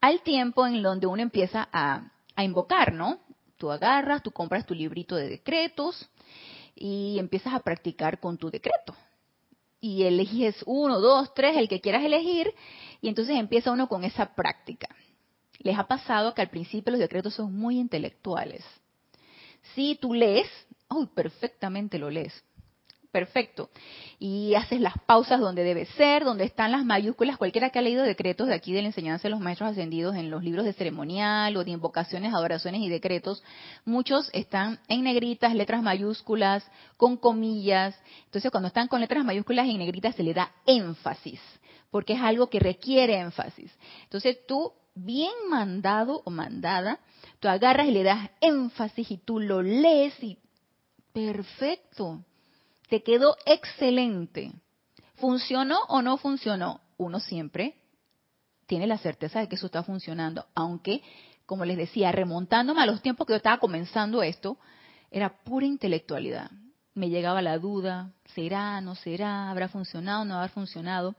al tiempo en donde uno empieza a, a invocar, ¿no? Tú agarras, tú compras tu librito de decretos y empiezas a practicar con tu decreto. Y eliges uno, dos, tres, el que quieras elegir, y entonces empieza uno con esa práctica. Les ha pasado que al principio los decretos son muy intelectuales si tú lees, uy, perfectamente lo lees. Perfecto. Y haces las pausas donde debe ser, donde están las mayúsculas. Cualquiera que ha leído decretos de aquí de la enseñanza de los maestros ascendidos en los libros de ceremonial o de invocaciones, adoraciones y decretos, muchos están en negritas, letras mayúsculas, con comillas. Entonces, cuando están con letras mayúsculas y negritas se le da énfasis, porque es algo que requiere énfasis. Entonces, tú, bien mandado o mandada, Tú agarras y le das énfasis y tú lo lees y perfecto. Te quedó excelente. ¿Funcionó o no funcionó? Uno siempre tiene la certeza de que eso está funcionando, aunque, como les decía, remontándome a los tiempos que yo estaba comenzando esto, era pura intelectualidad. Me llegaba la duda, ¿será, no será? ¿Habrá funcionado, no habrá funcionado?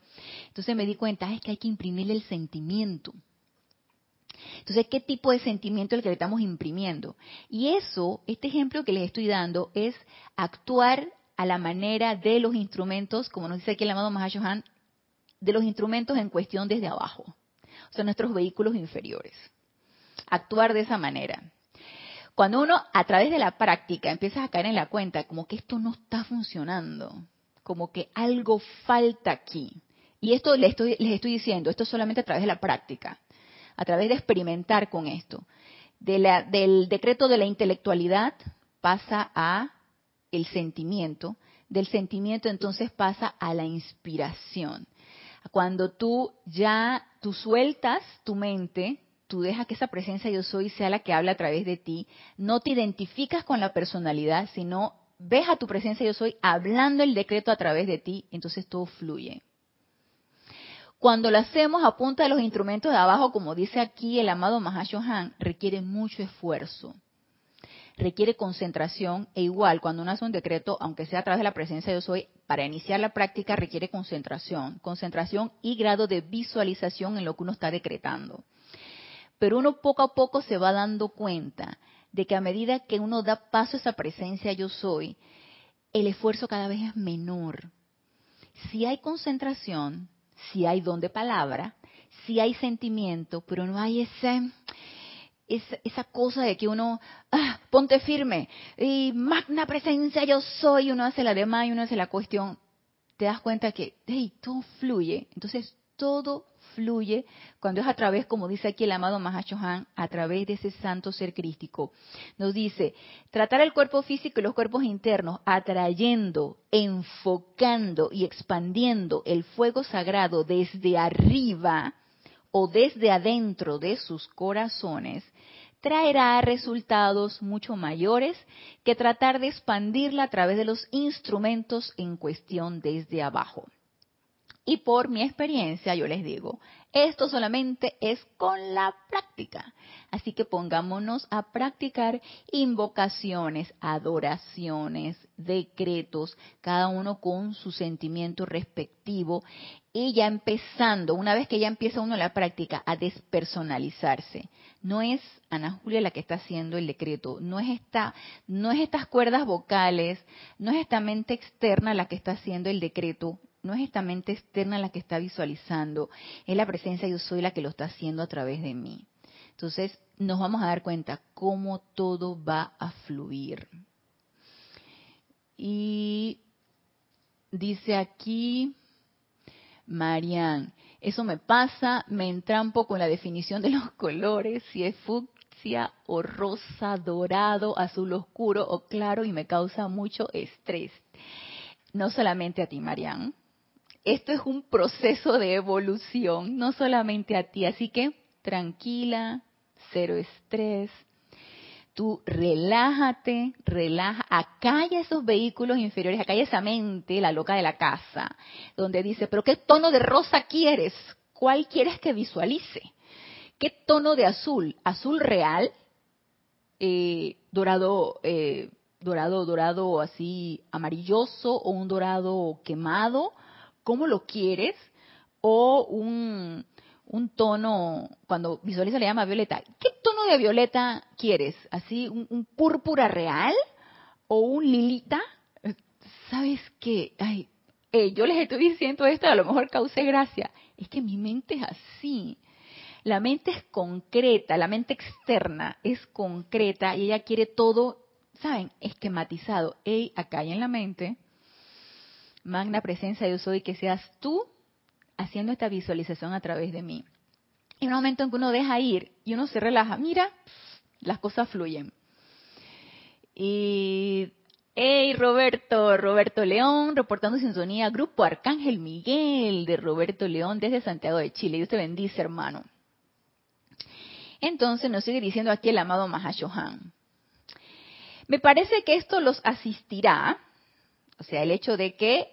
Entonces me di cuenta, es que hay que imprimirle el sentimiento. Entonces, ¿qué tipo de sentimiento es el que le estamos imprimiendo? Y eso, este ejemplo que les estoy dando, es actuar a la manera de los instrumentos, como nos dice aquí el amado Mahashohan, de los instrumentos en cuestión desde abajo. O sea, nuestros vehículos inferiores. Actuar de esa manera. Cuando uno, a través de la práctica, empieza a caer en la cuenta, como que esto no está funcionando, como que algo falta aquí. Y esto les estoy, les estoy diciendo, esto solamente a través de la práctica a través de experimentar con esto. del decreto de la intelectualidad pasa a el sentimiento, del sentimiento entonces pasa a la inspiración. Cuando tú ya, tú sueltas tu mente, tú dejas que esa presencia yo soy sea la que habla a través de ti, no te identificas con la personalidad, sino ves a tu presencia yo soy hablando el decreto a través de ti, entonces todo fluye. Cuando lo hacemos a punta de los instrumentos de abajo, como dice aquí el amado Mahashohan, requiere mucho esfuerzo, requiere concentración e igual cuando uno hace un decreto, aunque sea a través de la presencia de yo soy, para iniciar la práctica requiere concentración, concentración y grado de visualización en lo que uno está decretando. Pero uno poco a poco se va dando cuenta de que a medida que uno da paso a esa presencia yo soy, el esfuerzo cada vez es menor. Si hay concentración, si hay don de palabra, si hay sentimiento, pero no hay ese, esa, cosa de que uno, ah, ponte firme, y magna presencia yo soy, uno hace la demás y uno hace la cuestión, te das cuenta que, hey, todo fluye. Entonces, todo fluye cuando es a través, como dice aquí el amado Mahashohan, a través de ese santo ser crístico. Nos dice, tratar el cuerpo físico y los cuerpos internos, atrayendo, enfocando y expandiendo el fuego sagrado desde arriba o desde adentro de sus corazones, traerá resultados mucho mayores que tratar de expandirla a través de los instrumentos en cuestión desde abajo. Y por mi experiencia, yo les digo, esto solamente es con la práctica. Así que pongámonos a practicar invocaciones, adoraciones, decretos, cada uno con su sentimiento respectivo. Y ya empezando, una vez que ya empieza uno la práctica, a despersonalizarse. No es Ana Julia la que está haciendo el decreto, no es esta, no es estas cuerdas vocales, no es esta mente externa la que está haciendo el decreto, no es esta mente externa la que está visualizando, es la presencia yo soy la que lo está haciendo a través de mí. Entonces nos vamos a dar cuenta cómo todo va a fluir. Y dice aquí Marian, eso me pasa, me entrampo con la definición de los colores, si es fucsia o rosa, dorado, azul oscuro o claro y me causa mucho estrés. No solamente a ti, Marian, esto es un proceso de evolución, no solamente a ti. Así que tranquila, cero estrés. Tú relájate, relaja, acalla esos vehículos inferiores, acalla esa mente, la loca de la casa, donde dice, pero ¿qué tono de rosa quieres? ¿Cuál quieres que visualice? ¿Qué tono de azul? ¿Azul real? Eh, dorado, eh, dorado, dorado así amarilloso o un dorado quemado? ¿Cómo lo quieres? O un, un tono, cuando visualiza le llama violeta, ¿qué tono de violeta quieres? ¿Así un, púrpura real o un lilita? ¿Sabes qué? Ay, eh, yo les estoy diciendo esto, a lo mejor causé gracia. Es que mi mente es así. La mente es concreta, la mente externa es concreta y ella quiere todo, ¿saben? Esquematizado. Ey, acá hay en la mente, magna presencia yo soy, que seas tú haciendo esta visualización a través de mí. Y un momento en que uno deja ir y uno se relaja, mira, las cosas fluyen. Y, hey Roberto, Roberto León, reportando sintonía, Grupo Arcángel Miguel de Roberto León desde Santiago de Chile. Dios te bendice, hermano. Entonces nos sigue diciendo aquí el amado Mahashohan. Me parece que esto los asistirá, o sea, el hecho de que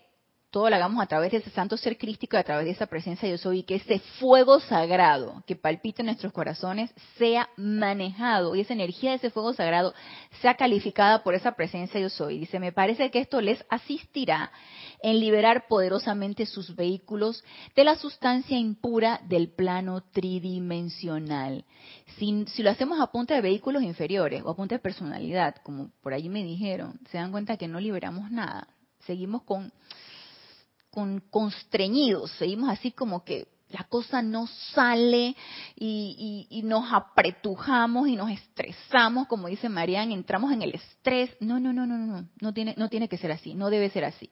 todo lo hagamos a través de ese santo ser crístico y a través de esa presencia yo soy, y que ese fuego sagrado que palpita en nuestros corazones sea manejado y esa energía de ese fuego sagrado sea calificada por esa presencia yo soy. Dice, me parece que esto les asistirá en liberar poderosamente sus vehículos de la sustancia impura del plano tridimensional. Si, si lo hacemos a punta de vehículos inferiores o a punta de personalidad, como por ahí me dijeron, se dan cuenta que no liberamos nada. Seguimos con con constreñidos, seguimos así como que la cosa no sale y, nos apretujamos y nos estresamos, como dice Marian, entramos en el estrés. No, no, no, no, no, no tiene, no tiene que ser así, no debe ser así.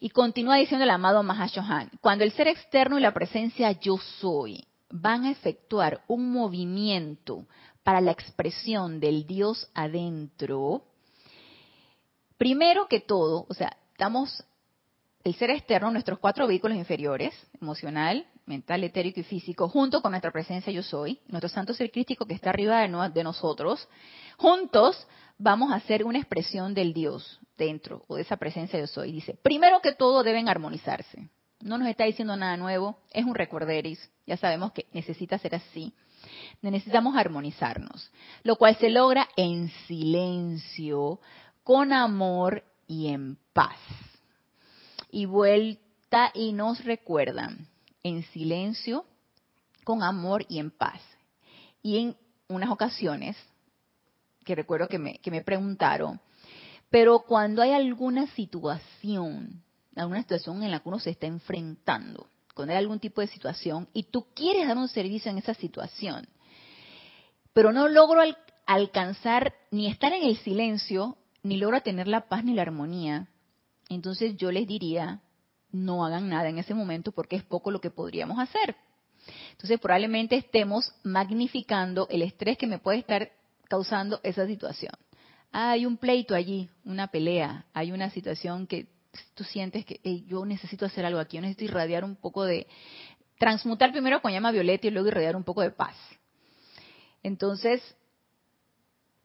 Y continúa diciendo el amado Mahashohan, cuando el ser externo y la presencia yo soy van a efectuar un movimiento para la expresión del Dios adentro, primero que todo, o sea, estamos el ser externo, nuestros cuatro vehículos inferiores, emocional, mental, etérico y físico, junto con nuestra presencia yo soy, nuestro santo ser crístico que está arriba de, nosotros, juntos vamos a hacer una expresión del Dios dentro o de esa presencia yo soy. Dice, primero que todo deben armonizarse. No nos está diciendo nada nuevo, es un recorderis, ya sabemos que necesita ser así. Necesitamos armonizarnos, lo cual se logra en silencio, con amor y en paz y vuelta y nos recuerdan en silencio, con amor y en paz. Y en unas ocasiones, que recuerdo que me, que me preguntaron, pero cuando hay alguna situación, alguna situación en la que uno se está enfrentando, cuando hay algún tipo de situación y tú quieres dar un servicio en esa situación, pero no logro alcanzar ni estar en el silencio, ni logro tener la paz ni la armonía, entonces yo les diría, no hagan nada en ese momento porque es poco lo que podríamos hacer. Entonces probablemente estemos magnificando el estrés que me puede estar causando esa situación. hay un pleito allí, una pelea, hay una situación que tú sientes que yo necesito hacer algo aquí, yo necesito irradiar un poco de, transmutar primero con llama violeta y luego irradiar un poco de paz. Entonces,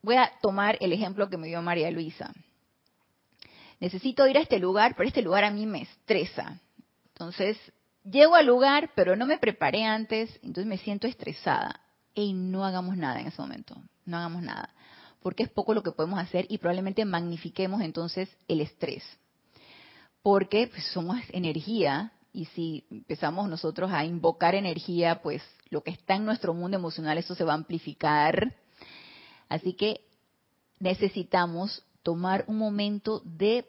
voy a tomar el ejemplo que me dio María Luisa necesito ir a este lugar, pero este lugar a mí me estresa. Entonces, llego al lugar, pero no me preparé antes, entonces me siento estresada. Y no hagamos nada en ese momento, no hagamos nada, porque es poco lo que podemos hacer y probablemente magnifiquemos entonces el estrés. Porque pues, somos energía y si empezamos nosotros a invocar energía, pues lo que está en nuestro mundo emocional, eso se va a amplificar. Así que necesitamos tomar un momento de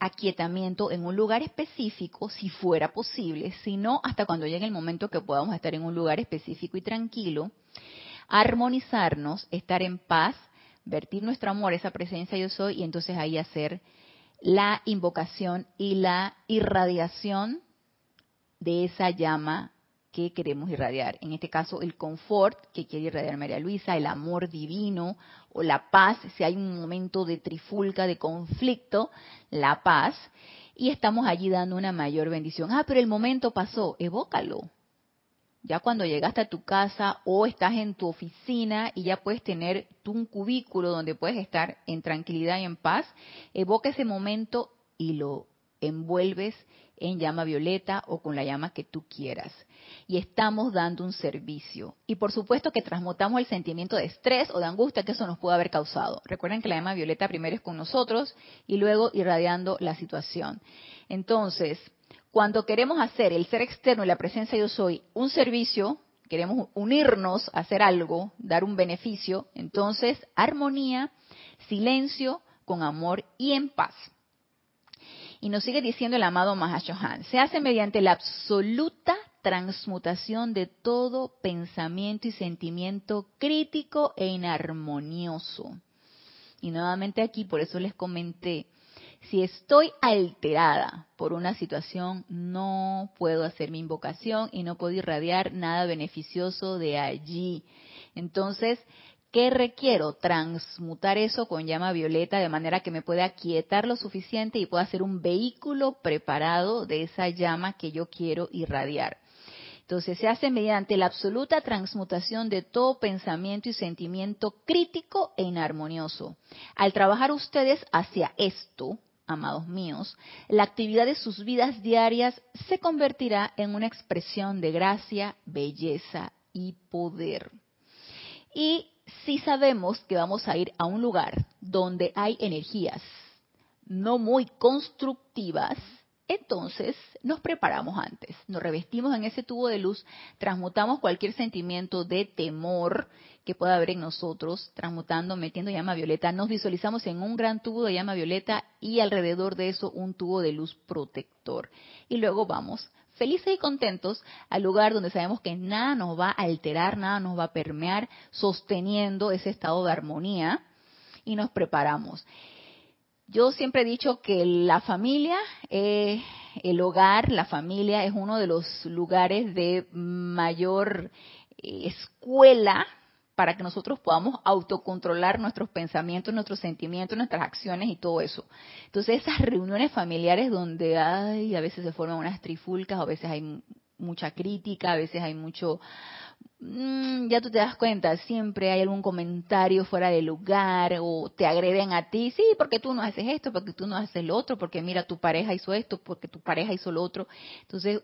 aquietamiento en un lugar específico, si fuera posible, si no, hasta cuando llegue el momento que podamos estar en un lugar específico y tranquilo, armonizarnos, estar en paz, vertir nuestro amor, esa presencia yo soy, y entonces ahí hacer la invocación y la irradiación de esa llama que queremos irradiar. En este caso, el confort que quiere irradiar María Luisa, el amor divino o la paz, si hay un momento de trifulca, de conflicto, la paz. Y estamos allí dando una mayor bendición. Ah, pero el momento pasó, evócalo. Ya cuando llegaste a tu casa o estás en tu oficina y ya puedes tener tú un cubículo donde puedes estar en tranquilidad y en paz, evoca ese momento y lo envuelves en llama violeta o con la llama que tú quieras. Y estamos dando un servicio. Y por supuesto que transmutamos el sentimiento de estrés o de angustia que eso nos puede haber causado. Recuerden que la llama violeta primero es con nosotros y luego irradiando la situación. Entonces, cuando queremos hacer el ser externo y la presencia yo soy un servicio, queremos unirnos hacer algo, dar un beneficio, entonces armonía, silencio con amor y en paz. Y nos sigue diciendo el amado Mahashohan, se hace mediante la absoluta transmutación de todo pensamiento y sentimiento crítico e inarmonioso. Y nuevamente aquí, por eso les comenté, si estoy alterada por una situación, no puedo hacer mi invocación y no puedo irradiar nada beneficioso de allí. Entonces, ¿qué requiero? Transmutar eso con llama violeta de manera que me pueda aquietar lo suficiente y pueda ser un vehículo preparado de esa llama que yo quiero irradiar. Entonces se hace mediante la absoluta transmutación de todo pensamiento y sentimiento crítico e inarmonioso. Al trabajar ustedes hacia esto, amados míos, la actividad de sus vidas diarias se convertirá en una expresión de gracia, belleza y poder. Y si sabemos que vamos a ir a un lugar donde hay energías no muy constructivas, entonces nos preparamos antes, nos revestimos en ese tubo de luz, transmutamos cualquier sentimiento de temor que pueda haber en nosotros, transmutando, metiendo llama violeta, nos visualizamos en un gran tubo de llama violeta y alrededor de eso un tubo de luz protector. Y luego vamos felices y contentos al lugar donde sabemos que nada nos va a alterar, nada nos va a permear, sosteniendo ese estado de armonía y nos preparamos. Yo siempre he dicho que la familia, el hogar, la familia es uno de los lugares de mayor eh, escuela para que nosotros podamos autocontrolar nuestros pensamientos, nuestros sentimientos, nuestras acciones y todo eso. Entonces esas reuniones familiares donde hay, a veces se forman unas trifulcas, a veces hay mucha crítica, a veces hay mucho Mm, ya tú te das cuenta, siempre hay algún comentario fuera de lugar o te agreden a ti, sí, porque tú no haces esto, porque tú no haces lo otro, porque mira, tu pareja hizo esto, porque tu pareja hizo lo otro. Entonces,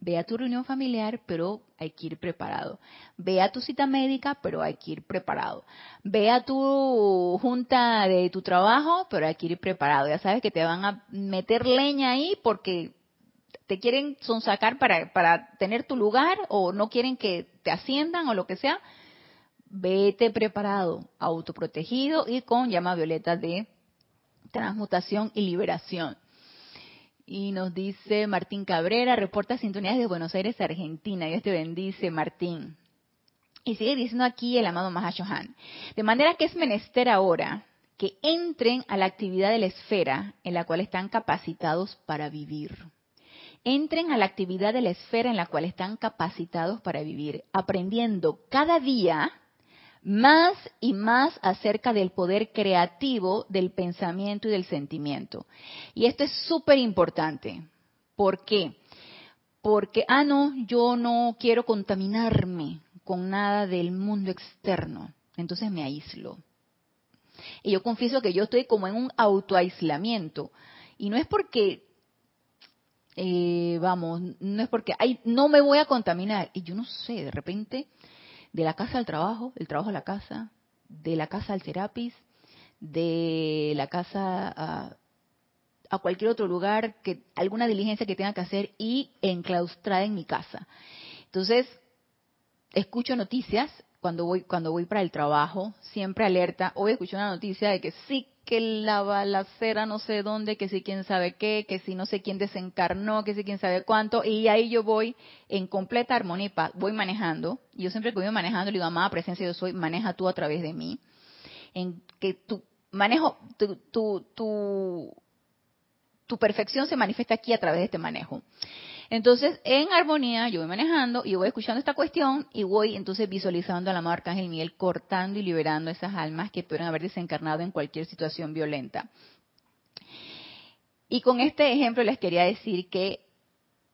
ve a tu reunión familiar, pero hay que ir preparado. Ve a tu cita médica, pero hay que ir preparado. Ve a tu junta de tu trabajo, pero hay que ir preparado. Ya sabes que te van a meter leña ahí porque te quieren sonsacar para, para tener tu lugar o no quieren que te asciendan o lo que sea, vete preparado, autoprotegido y con llama violeta de transmutación y liberación. Y nos dice Martín Cabrera, reporta sintonías de Buenos Aires, Argentina. Dios te bendice, Martín. Y sigue diciendo aquí el amado Mahashohan. De manera que es menester ahora que entren a la actividad de la esfera en la cual están capacitados para vivir entren a la actividad de la esfera en la cual están capacitados para vivir, aprendiendo cada día más y más acerca del poder creativo del pensamiento y del sentimiento. Y esto es súper importante. ¿Por qué? Porque, ah, no, yo no quiero contaminarme con nada del mundo externo. Entonces me aíslo. Y yo confieso que yo estoy como en un autoaislamiento. Y no es porque eh, vamos, no es porque, ay, no me voy a contaminar. Y yo no sé, de repente, de la casa al trabajo, del trabajo a la casa, de la casa al terapis, de la casa a, a cualquier otro lugar, que alguna diligencia que tenga que hacer y enclaustrada en mi casa. Entonces, escucho noticias cuando voy cuando voy para el trabajo, siempre alerta. Hoy escuché una noticia de que sí que la balacera no sé dónde, que si quién sabe qué, que si no sé quién desencarnó, que si quién sabe cuánto, y ahí yo voy en completa armonía y paz, voy manejando, y yo siempre que voy manejando le digo, amada presencia yo soy, maneja tú a través de mí, en que tu manejo, tu, tu, tu, tu perfección se manifiesta aquí a través de este manejo. Entonces, en armonía, yo voy manejando y voy escuchando esta cuestión y voy entonces visualizando al amado Arcángel Miguel cortando y liberando esas almas que pueden haber desencarnado en cualquier situación violenta. Y con este ejemplo les quería decir que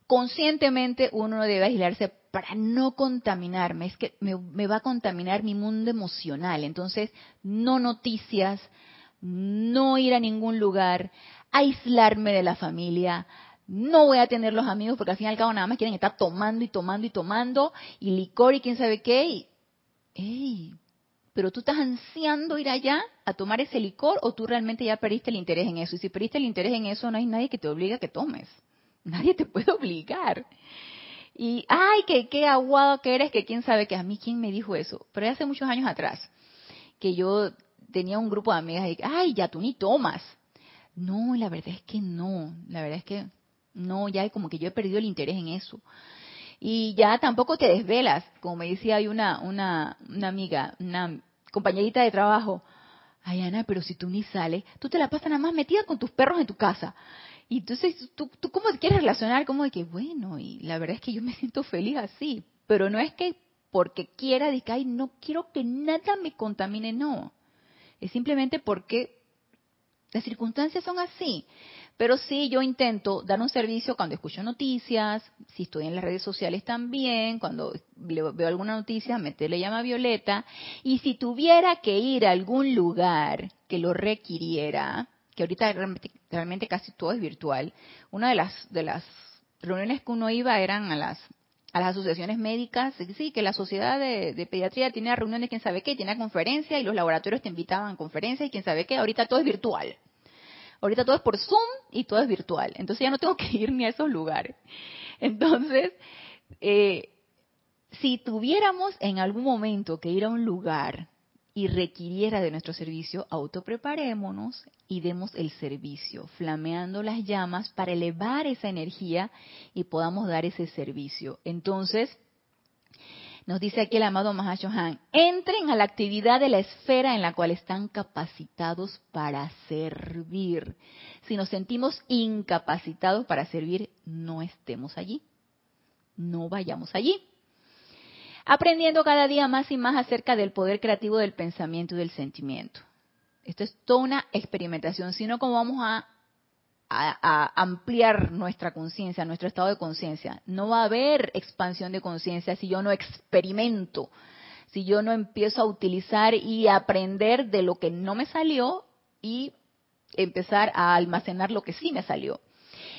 conscientemente uno debe aislarse para no contaminarme, es que me, me, va a contaminar mi mundo emocional. Entonces, no noticias, no ir a ningún lugar, aislarme de la familia, no voy a tener los amigos porque al fin y al cabo nada más quieren estar tomando y tomando y tomando y licor y quién sabe qué. Y. Pero tú estás ansiando ir allá a tomar ese licor o tú realmente ya perdiste el interés en eso. Y si perdiste el interés en eso, no hay nadie que te obligue a que tomes. Nadie te puede obligar. Y, ay, que qué aguado que eres, que quién sabe que a mí quién me dijo eso. Pero hace muchos años atrás, que yo tenía un grupo de amigas y, ay, ya tú ni tomas. No, la verdad es que no. La verdad es que no, ya como que yo he perdido el interés en eso. Y ya tampoco te desvelas, como me decía hay una, una, una amiga, una compañerita de trabajo. Ay, Ana, pero si tú ni sales, tú te la pasas nada más metida con tus perros en tu casa. Y entonces, ¿tú, tú cómo te quieres relacionar? Como de que, bueno, y la verdad es que yo me siento feliz así. Pero no es que porque quiera, de que, ay, no quiero que nada me contamine, no. Es simplemente porque las circunstancias son así. Pero sí, yo intento dar un servicio cuando escucho noticias, si estoy en las redes sociales también, cuando veo alguna noticia, meterle llama violeta. Y si tuviera que ir a algún lugar que lo requiriera, que ahorita realmente, casi todo es virtual, una de las, de las reuniones que uno iba eran a las a las asociaciones médicas, sí, que la sociedad de, pediatría tiene reuniones, quién sabe qué, tiene conferencias y los laboratorios te invitaban a conferencias y quién sabe qué, ahorita todo es virtual. Ahorita todo es por Zoom y todo es virtual. Entonces ya no tengo que ir ni a esos lugares. Entonces, eh, si tuviéramos en algún momento que ir a un lugar y requiriera de nuestro servicio, autopreparémonos y demos el servicio, flameando las llamas para elevar esa energía y podamos dar ese servicio. Entonces, nos dice aquí el amado Mahashohan, entren a la actividad de la esfera en la cual están capacitados para servir. Si nos sentimos incapacitados para servir, no estemos allí. No vayamos allí. Aprendiendo cada día más y más acerca del poder creativo del pensamiento y del sentimiento. Esto es toda una experimentación, sino como vamos a a, ampliar nuestra conciencia, nuestro estado de conciencia. No va a haber expansión de conciencia si yo no experimento, si yo no empiezo a utilizar y aprender de lo que no me salió y empezar a almacenar lo que sí me salió.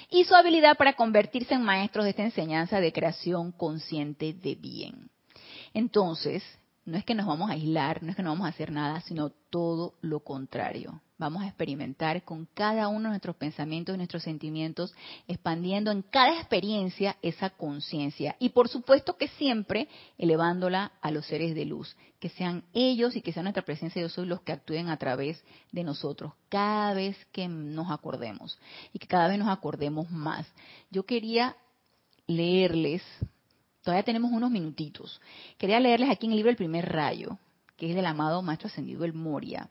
Y su habilidad para convertirse en maestros de esta enseñanza de creación consciente de bien. Entonces, no es que nos vamos a aislar, no es que no vamos a hacer nada, sino todo lo contrario. Vamos a experimentar con cada uno de nuestros pensamientos y nuestros sentimientos, expandiendo en cada experiencia esa conciencia. Y por supuesto que siempre elevándola a los seres de luz, que sean ellos y que sea nuestra presencia yo soy los que actúen a través de nosotros, cada vez que nos acordemos y que cada vez nos acordemos más. Yo quería leerles Todavía tenemos unos minutitos. Quería leerles aquí en el libro El primer rayo, que es del amado Maestro Ascendido el Moria,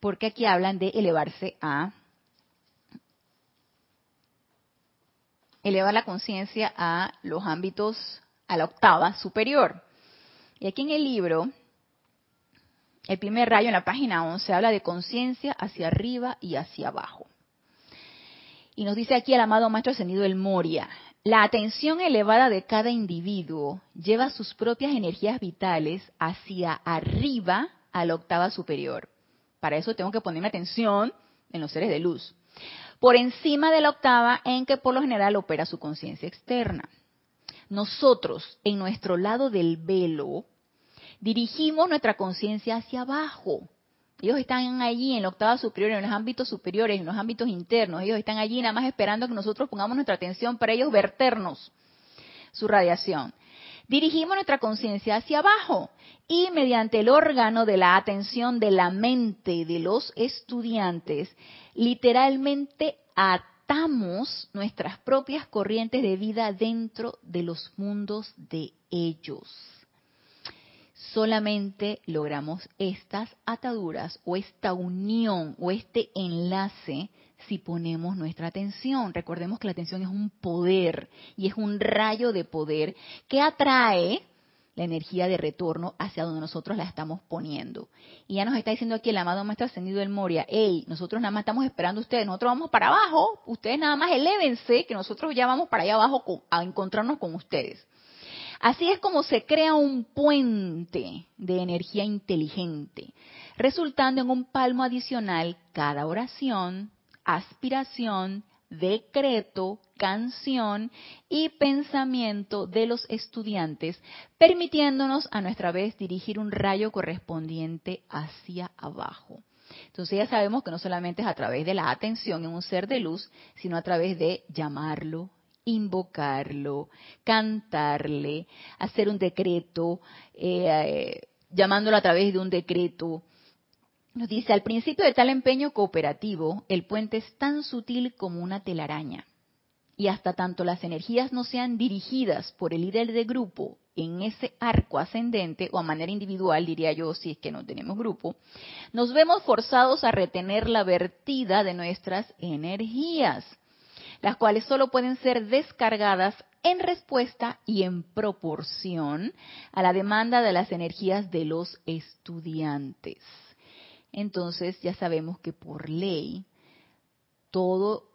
porque aquí hablan de elevarse a elevar la conciencia a los ámbitos, a la octava superior. Y aquí en el libro, el primer rayo en la página 11 habla de conciencia hacia arriba y hacia abajo. Y nos dice aquí el amado Maestro Ascendido el Moria, la atención elevada de cada individuo lleva sus propias energías vitales hacia arriba a la octava superior. Para eso tengo que ponerme atención en los seres de luz. Por encima de la octava en que por lo general opera su conciencia externa. Nosotros, en nuestro lado del velo, dirigimos nuestra conciencia hacia abajo, ellos están allí en la octava superior, en los ámbitos superiores, en los ámbitos internos. Ellos están allí nada más esperando que nosotros pongamos nuestra atención para ellos verternos su radiación. Dirigimos nuestra conciencia hacia abajo y mediante el órgano de la atención de la mente de los estudiantes, literalmente atamos nuestras propias corrientes de vida dentro de los mundos de ellos. Solamente logramos estas ataduras o esta unión o este enlace si ponemos nuestra atención. Recordemos que la atención es un poder y es un rayo de poder que atrae la energía de retorno hacia donde nosotros la estamos poniendo. Y ya nos está diciendo aquí el amado maestro ascendido del Moria, hey, nosotros nada más estamos esperando a ustedes, nosotros vamos para abajo, ustedes nada más elévense, que nosotros ya vamos para allá abajo a encontrarnos con ustedes. Así es como se crea un puente de energía inteligente, resultando en un palmo adicional cada oración, aspiración, decreto, canción y pensamiento de los estudiantes, permitiéndonos a nuestra vez dirigir un rayo correspondiente hacia abajo. Entonces ya sabemos que no solamente es a través de la atención en un ser de luz, sino a través de llamarlo, invocarlo, cantarle, hacer un decreto, eh, llamándolo a través de un decreto, nos dice, al principio de tal empeño cooperativo, el puente es tan sutil como una telaraña. Y hasta tanto las energías no sean dirigidas por el líder de grupo en ese arco ascendente, o a manera individual, diría yo, si es que no tenemos grupo, nos vemos forzados a retener la vertida de nuestras energías, las cuales solo pueden ser descargadas en respuesta y en proporción a la demanda de las energías de los estudiantes entonces ya sabemos que por ley todo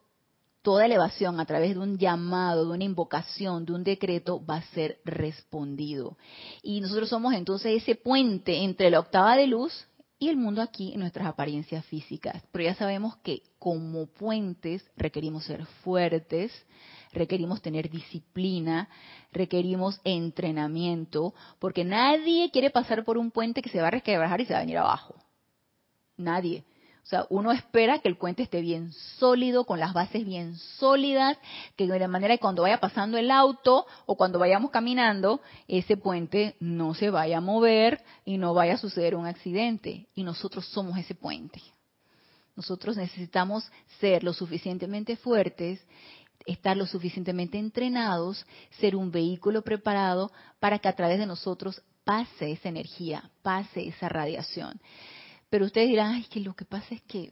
toda elevación a través de un llamado, de una invocación, de un decreto va a ser respondido. Y nosotros somos entonces ese puente entre la octava de luz y el mundo aquí en nuestras apariencias físicas. Pero ya sabemos que como puentes requerimos ser fuertes, requerimos tener disciplina, requerimos entrenamiento, porque nadie quiere pasar por un puente que se va a resquebrajar y se va a venir abajo. Nadie. O sea, uno espera que el puente esté bien sólido, con las bases bien sólidas, que de manera que cuando vaya pasando el auto o cuando vayamos caminando, ese puente no se vaya a mover y no vaya a suceder un accidente. Y nosotros somos ese puente. Nosotros necesitamos ser lo suficientemente fuertes, estar lo suficientemente entrenados, ser un vehículo preparado para que a través de nosotros pase esa energía, pase esa radiación. Pero ustedes dirán, ay, que lo que pasa es que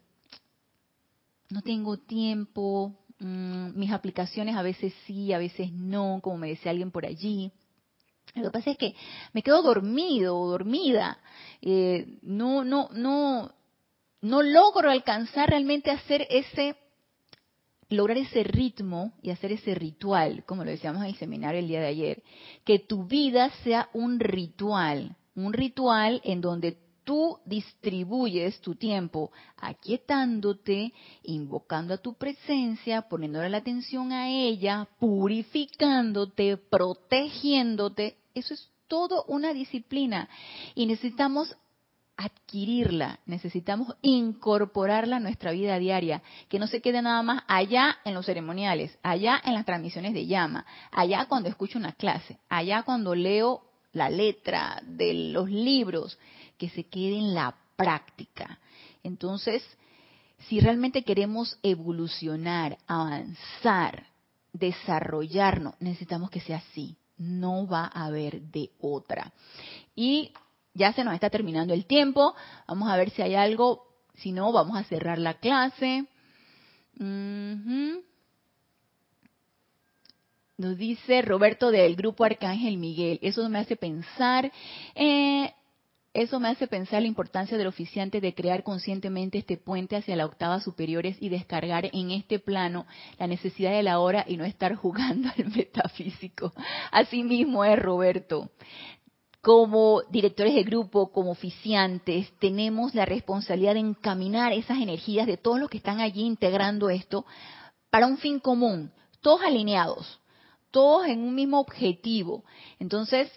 no tengo tiempo, mm, mis aplicaciones a veces sí, a veces no, como me decía alguien por allí. Lo que pasa es que me quedo dormido o dormida, eh, no, no, no, no logro alcanzar realmente hacer ese, lograr ese ritmo y hacer ese ritual, como lo decíamos en el seminario el día de ayer, que tu vida sea un ritual, un ritual en donde tú distribuyes tu tiempo aquietándote, invocando a tu presencia, poniéndole la atención a ella, purificándote, protegiéndote, eso es todo una disciplina. Y necesitamos adquirirla, necesitamos incorporarla a nuestra vida diaria, que no se quede nada más allá en los ceremoniales, allá en las transmisiones de llama, allá cuando escucho una clase, allá cuando leo la letra de los libros, que se quede en la práctica. Entonces, si realmente queremos evolucionar, avanzar, desarrollarnos, necesitamos que sea así. No va a haber de otra. Y ya se nos está terminando el tiempo. Vamos a ver si hay algo. Si no, vamos a cerrar la clase. Nos dice Roberto del grupo Arcángel Miguel. Eso me hace pensar. Eh, eso me hace pensar la importancia del oficiante de crear conscientemente este puente hacia la octava superiores y descargar en este plano la necesidad de la hora y no estar jugando al metafísico. Así mismo es Roberto. Como directores de grupo, como oficiantes, tenemos la responsabilidad de encaminar esas energías de todos los que están allí integrando esto para un fin común, todos alineados, todos en un mismo objetivo. Entonces,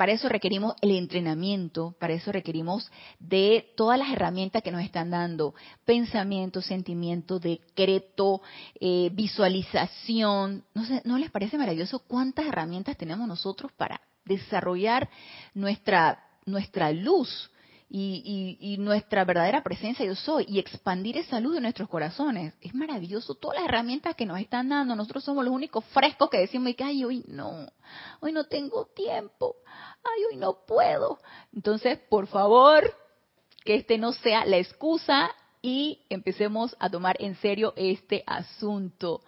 para eso requerimos el entrenamiento, para eso requerimos de todas las herramientas que nos están dando, pensamiento, sentimiento, decreto, eh, visualización. No, ¿No les parece maravilloso cuántas herramientas tenemos nosotros para desarrollar nuestra, nuestra luz? Y, nuestra verdadera presencia yo soy y expandir esa luz de nuestros corazones. Es maravilloso todas las herramientas que nos están dando. Nosotros somos los únicos frescos que decimos que ay, hoy no, hoy no tengo tiempo, ay, hoy no puedo. Entonces, por favor, que este no sea la excusa y empecemos a tomar en serio este asunto.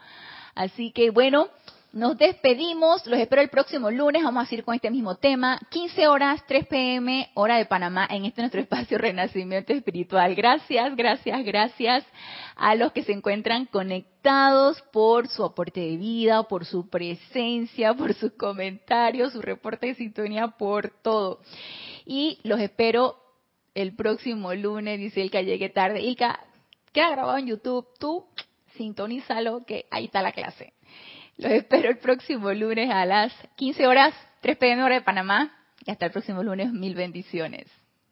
Así que bueno, nos despedimos. Los espero el próximo lunes. Vamos a seguir con este mismo tema. 15 horas, 3 pm, hora de Panamá, en este nuestro espacio Renacimiento Espiritual. Gracias, gracias, gracias a los que se encuentran conectados por su aporte de vida, por su presencia, por sus comentarios, su reporte de sintonía, por todo. Y los espero el próximo lunes, dice Ilka, llegue tarde. Ilka, queda grabado en YouTube. Tú sintonízalo, que ahí está la clase. Los espero el próximo lunes a las 15 horas, 3 pm hora de Panamá. Y hasta el próximo lunes, mil bendiciones.